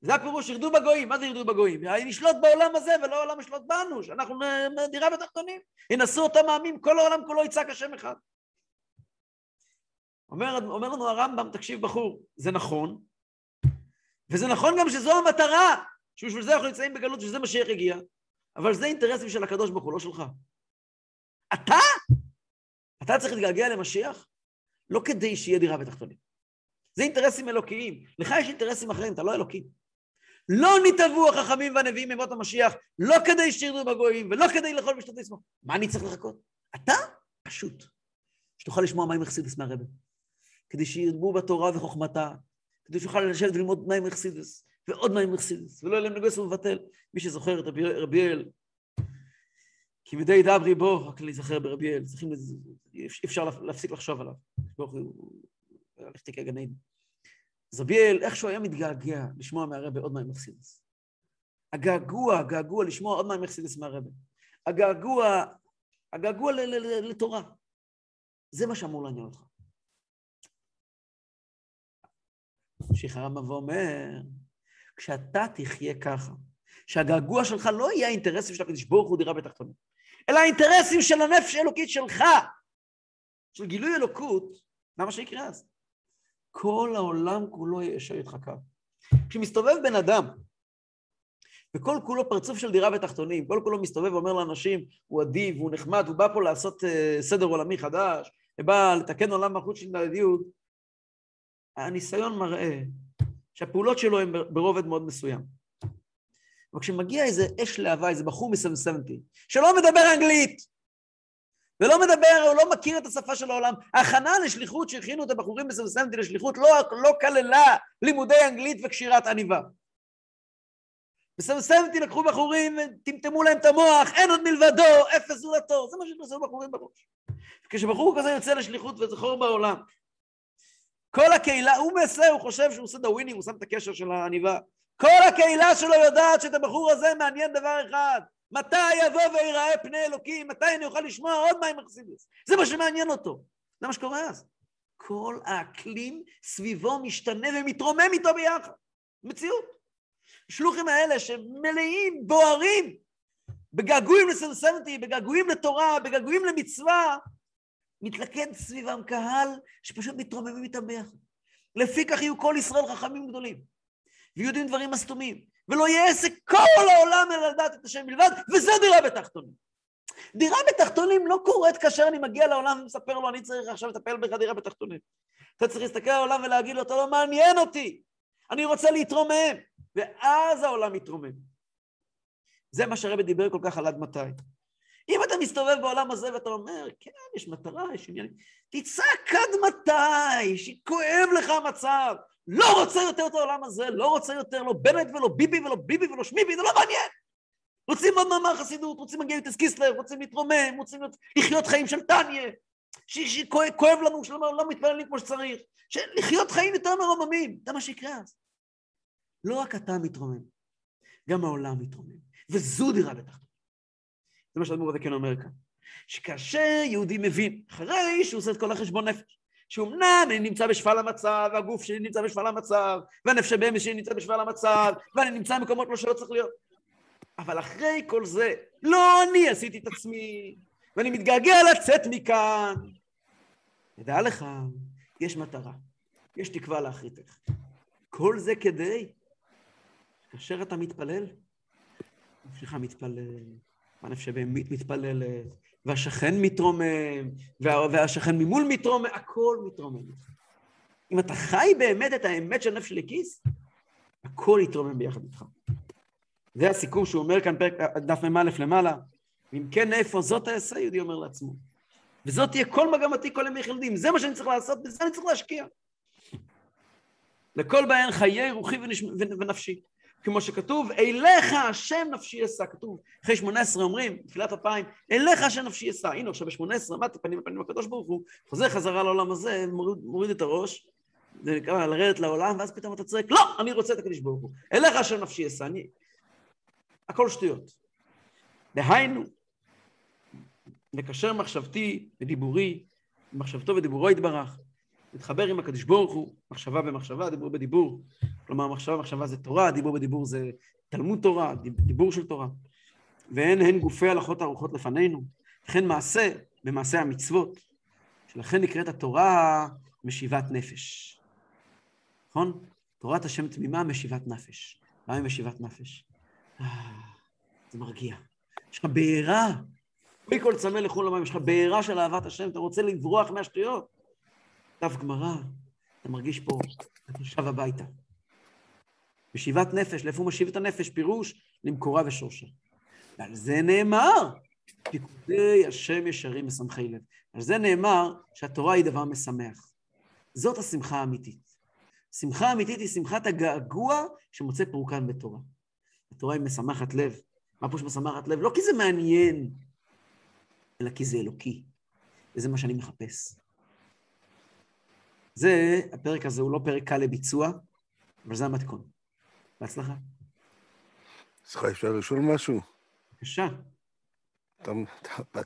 זה הפירוש, ירדו בגויים, מה זה ירדו בגויים? נשלוט בעולם הזה ולא העולם ישלוט בנו, שאנחנו דירה בתחתונים. ינסו אותם העמים, כל העולם כולו יצעק השם אחד. אומר, אומר לנו הרמב"ם, תקשיב בחור, זה נכון, וזה נכון גם שזו המטרה, שבשביל זה אנחנו נמצאים בגלות, שזה משיח הגיע, אבל זה אינטרסים של הקדוש ברוך הוא, לא שלך. אתה? אתה צריך להתגעגע למשיח? לא כדי שיהיה דירה בתחתונים. זה אינטרסים אלוקיים. לך יש אינטרסים אחרים, אתה לא אלוקים. לא נתעבו החכמים והנביאים ממות המשיח, לא כדי שירדו בגויים ולא כדי לאכול בשתות עצמו. מה אני צריך לחכות? אתה? פשוט. שתוכל לשמוע מים אכסידס מהרבה. כדי שירבו בתורה וחוכמתה, כדי שיוכל לשבת וללמוד מים אכסידס, ועוד מים אכסידס, ולא יהיה להם נגוס ומבטל. מי שזוכר את רבי אל, כי מדי דברי בו, רק להיזכר ברבי אל, צריכים, אי אפשר להפסיק לחשוב עליו. ברוך הוא, הלכת כגן עדן. זביאל, איכשהו היה מתגעגע לשמוע מהרבה עוד מים אכסידס. הגעגוע, הגעגוע לשמוע עוד מים אכסידס מהרבה. הגעגוע, הגעגוע לתורה. זה מה שאמור לעניין אותך. ממשיך הרמב"ם ואומר, כשאתה תחיה ככה, שהגעגוע שלך לא יהיה האינטרסים של הקדוש ברוך הוא דירה בתחתונים, אלא האינטרסים של הנפש האלוקית שלך, של גילוי אלוקות, למה שיקרה אז? כל העולם כולו יישר איתך קו. כשמסתובב בן אדם, וכל כולו פרצוף של דירה בתחתונים, כל כולו מסתובב ואומר לאנשים, הוא אדיב, הוא נחמד, הוא בא פה לעשות uh, סדר עולמי חדש, הוא בא לתקן עולם מחוץ של הדדיות, הניסיון מראה שהפעולות שלו הן ברובד מאוד מסוים. אבל כשמגיע איזה אש להבה, איזה בחור מסמסמתי, שלא מדבר אנגלית, ולא מדבר, הוא לא מכיר את השפה של העולם. ההכנה לשליחות שהכינו את הבחורים בסמסמתי לשליחות לא, לא כללה לימודי אנגלית וקשירת עניבה. בסמסמתי לקחו בחורים, טמטמו להם את המוח, אין עוד מלבדו, אפס זולתו, זה מה שנכנסו בחורים בראש. כשבחור כזה יוצא לשליחות וזכור בעולם, כל הקהילה, הוא מעשה, הוא חושב שהוא עושה דווינים, הוא שם את הקשר של העניבה. כל הקהילה שלו יודעת שאת הבחור הזה מעניין דבר אחד, מתי יבוא ויראה פני אלוקים, מתי אני אוכל לשמוע עוד מים אכסידס. זה מה שמעניין אותו. זה מה שקורה אז. כל האקלים סביבו משתנה ומתרומם איתו ביחד. מציאות. השלוחים האלה שמלאים, בוערים, בגעגועים לסנסנטי, בגעגועים לתורה, בגעגועים למצווה, מתלכד סביבם קהל שפשוט מתרוממים איתם ביחד. לפיכך יהיו כל ישראל חכמים גדולים, ויודעים דברים מסתומים, ולא יהיה עסק כל העולם אלא לדעת את השם בלבד, וזה דירה בתחתונים. דירה בתחתונים לא קורית כאשר אני מגיע לעולם ומספר לו, אני צריך עכשיו לטפל בך דירה בתחתונים. אתה צריך להסתכל על העולם ולהגיד לו, אתה לא מעניין אותי, אני רוצה להתרומם, ואז העולם מתרומם. זה מה שהרבי דיבר כל כך על עד מתי. אם אתה מסתובב בעולם הזה ואתה אומר, כן, יש מטרה, יש עניינים, תצעק עד מתי, שכואב לך המצב, לא רוצה יותר את העולם הזה, לא רוצה יותר לא בנט ולא ביבי ולא ביבי ולא שמיבי, זה לא מעניין. רוצים עוד מאמר חסידות, רוצים להגיע את קיסלר, רוצים להתרומם, רוצים לחיות חיים של טניה, שכואב לנו, שלא לא מתפללים כמו שצריך, לחיות חיים יותר מרוממים, זה מה שיקרה אז. לא רק אתה מתרומם, גם העולם מתרומם, וזו דירה בתחתונה. זה מה שאדמו"ר הזקן אומר כאן. שכאשר יהודי מבין, אחרי שהוא עושה את כל החשבון נפש, שאומנם אני נמצא בשפל המצב, והגוף שלי נמצא בשפל המצב, והנפש שבאמס שלי נמצא בשפל המצב, ואני נמצא במקומות לא שלא צריך להיות. אבל אחרי כל זה, לא אני עשיתי את עצמי, ואני מתגעגע לצאת מכאן. תדע לך, יש מטרה, יש תקווה לאחריתך. כל זה כדי, כאשר אתה מתפלל, נפשך מתפלל, והנפש שבאמת מתפללת, והשכן מתרומם, וה, והשכן ממול מתרומם, הכל מתרומם. אם אתה חי באמת את האמת של נפש לכיס, הכל יתרומם ביחד איתך. זה הסיכום שהוא אומר כאן, פרק, דף מ"א למעלה. אם כן, איפה זאת אעשה, יהודי אומר לעצמו. וזאת תהיה כל מגמתי, כל ימי חלדים. זה מה שאני צריך לעשות, בזה אני צריך להשקיע. לכל בהן חיי רוחי ונש... ונפשי. כמו שכתוב, אליך השם נפשי אשא, כתוב, אחרי שמונה עשרה אומרים, תפילת אפיים, אליך השם נפשי אשא, הנה עכשיו בשמונה עשרה, עמדתי פנים בפנים הקדוש ברוך הוא, חוזר חזרה לעולם הזה, מוריד, מוריד את הראש, זה נקרא לרדת לעולם, ואז פתאום אתה צועק, לא, אני רוצה את הקדוש ברוך הוא, אליך השם נפשי אשא, אני... הכל שטויות. דהיינו, מקשר מחשבתי ודיבורי, מחשבתו ודיבורו יתברך, מתחבר עם הקדוש ברוך הוא, מחשבה במחשבה, דיבור בדיבור. כלומר, מחשבה במחשבה זה תורה, דיבור בדיבור זה תלמוד תורה, דיבור של תורה. והן הן גופי הלכות ערוכות לפנינו, וכן מעשה במעשה המצוות, שלכן נקראת התורה משיבת נפש. נכון? תורת השם תמימה משיבת נפש. למה היא משיבת נפש? אה, זה מרגיע. יש לך בעירה, בלי כל צמא לכול המים, יש לך בעירה של אהבת השם, אתה רוצה לברוח מהשטויות. כתב גמרא, אתה מרגיש פה, אתה שב הביתה. משיבת נפש, לאיפה הוא משיב את הנפש? פירוש למקורה ושורשה. ועל זה נאמר, פיקודי השם ישרים משמחי לב. על זה נאמר שהתורה היא דבר משמח. זאת השמחה האמיתית. שמחה אמיתית היא שמחת הגעגוע שמוצא פורקן בתורה. התורה היא משמחת לב. מה פה שמשמחת לב? לא כי זה מעניין, אלא כי זה אלוקי. וזה מה שאני מחפש. זה, הפרק הזה הוא לא פרק קל לביצוע, אבל זה המתכון. בהצלחה. סליחה, אפשר לשאול משהו? בבקשה. אתה, אתה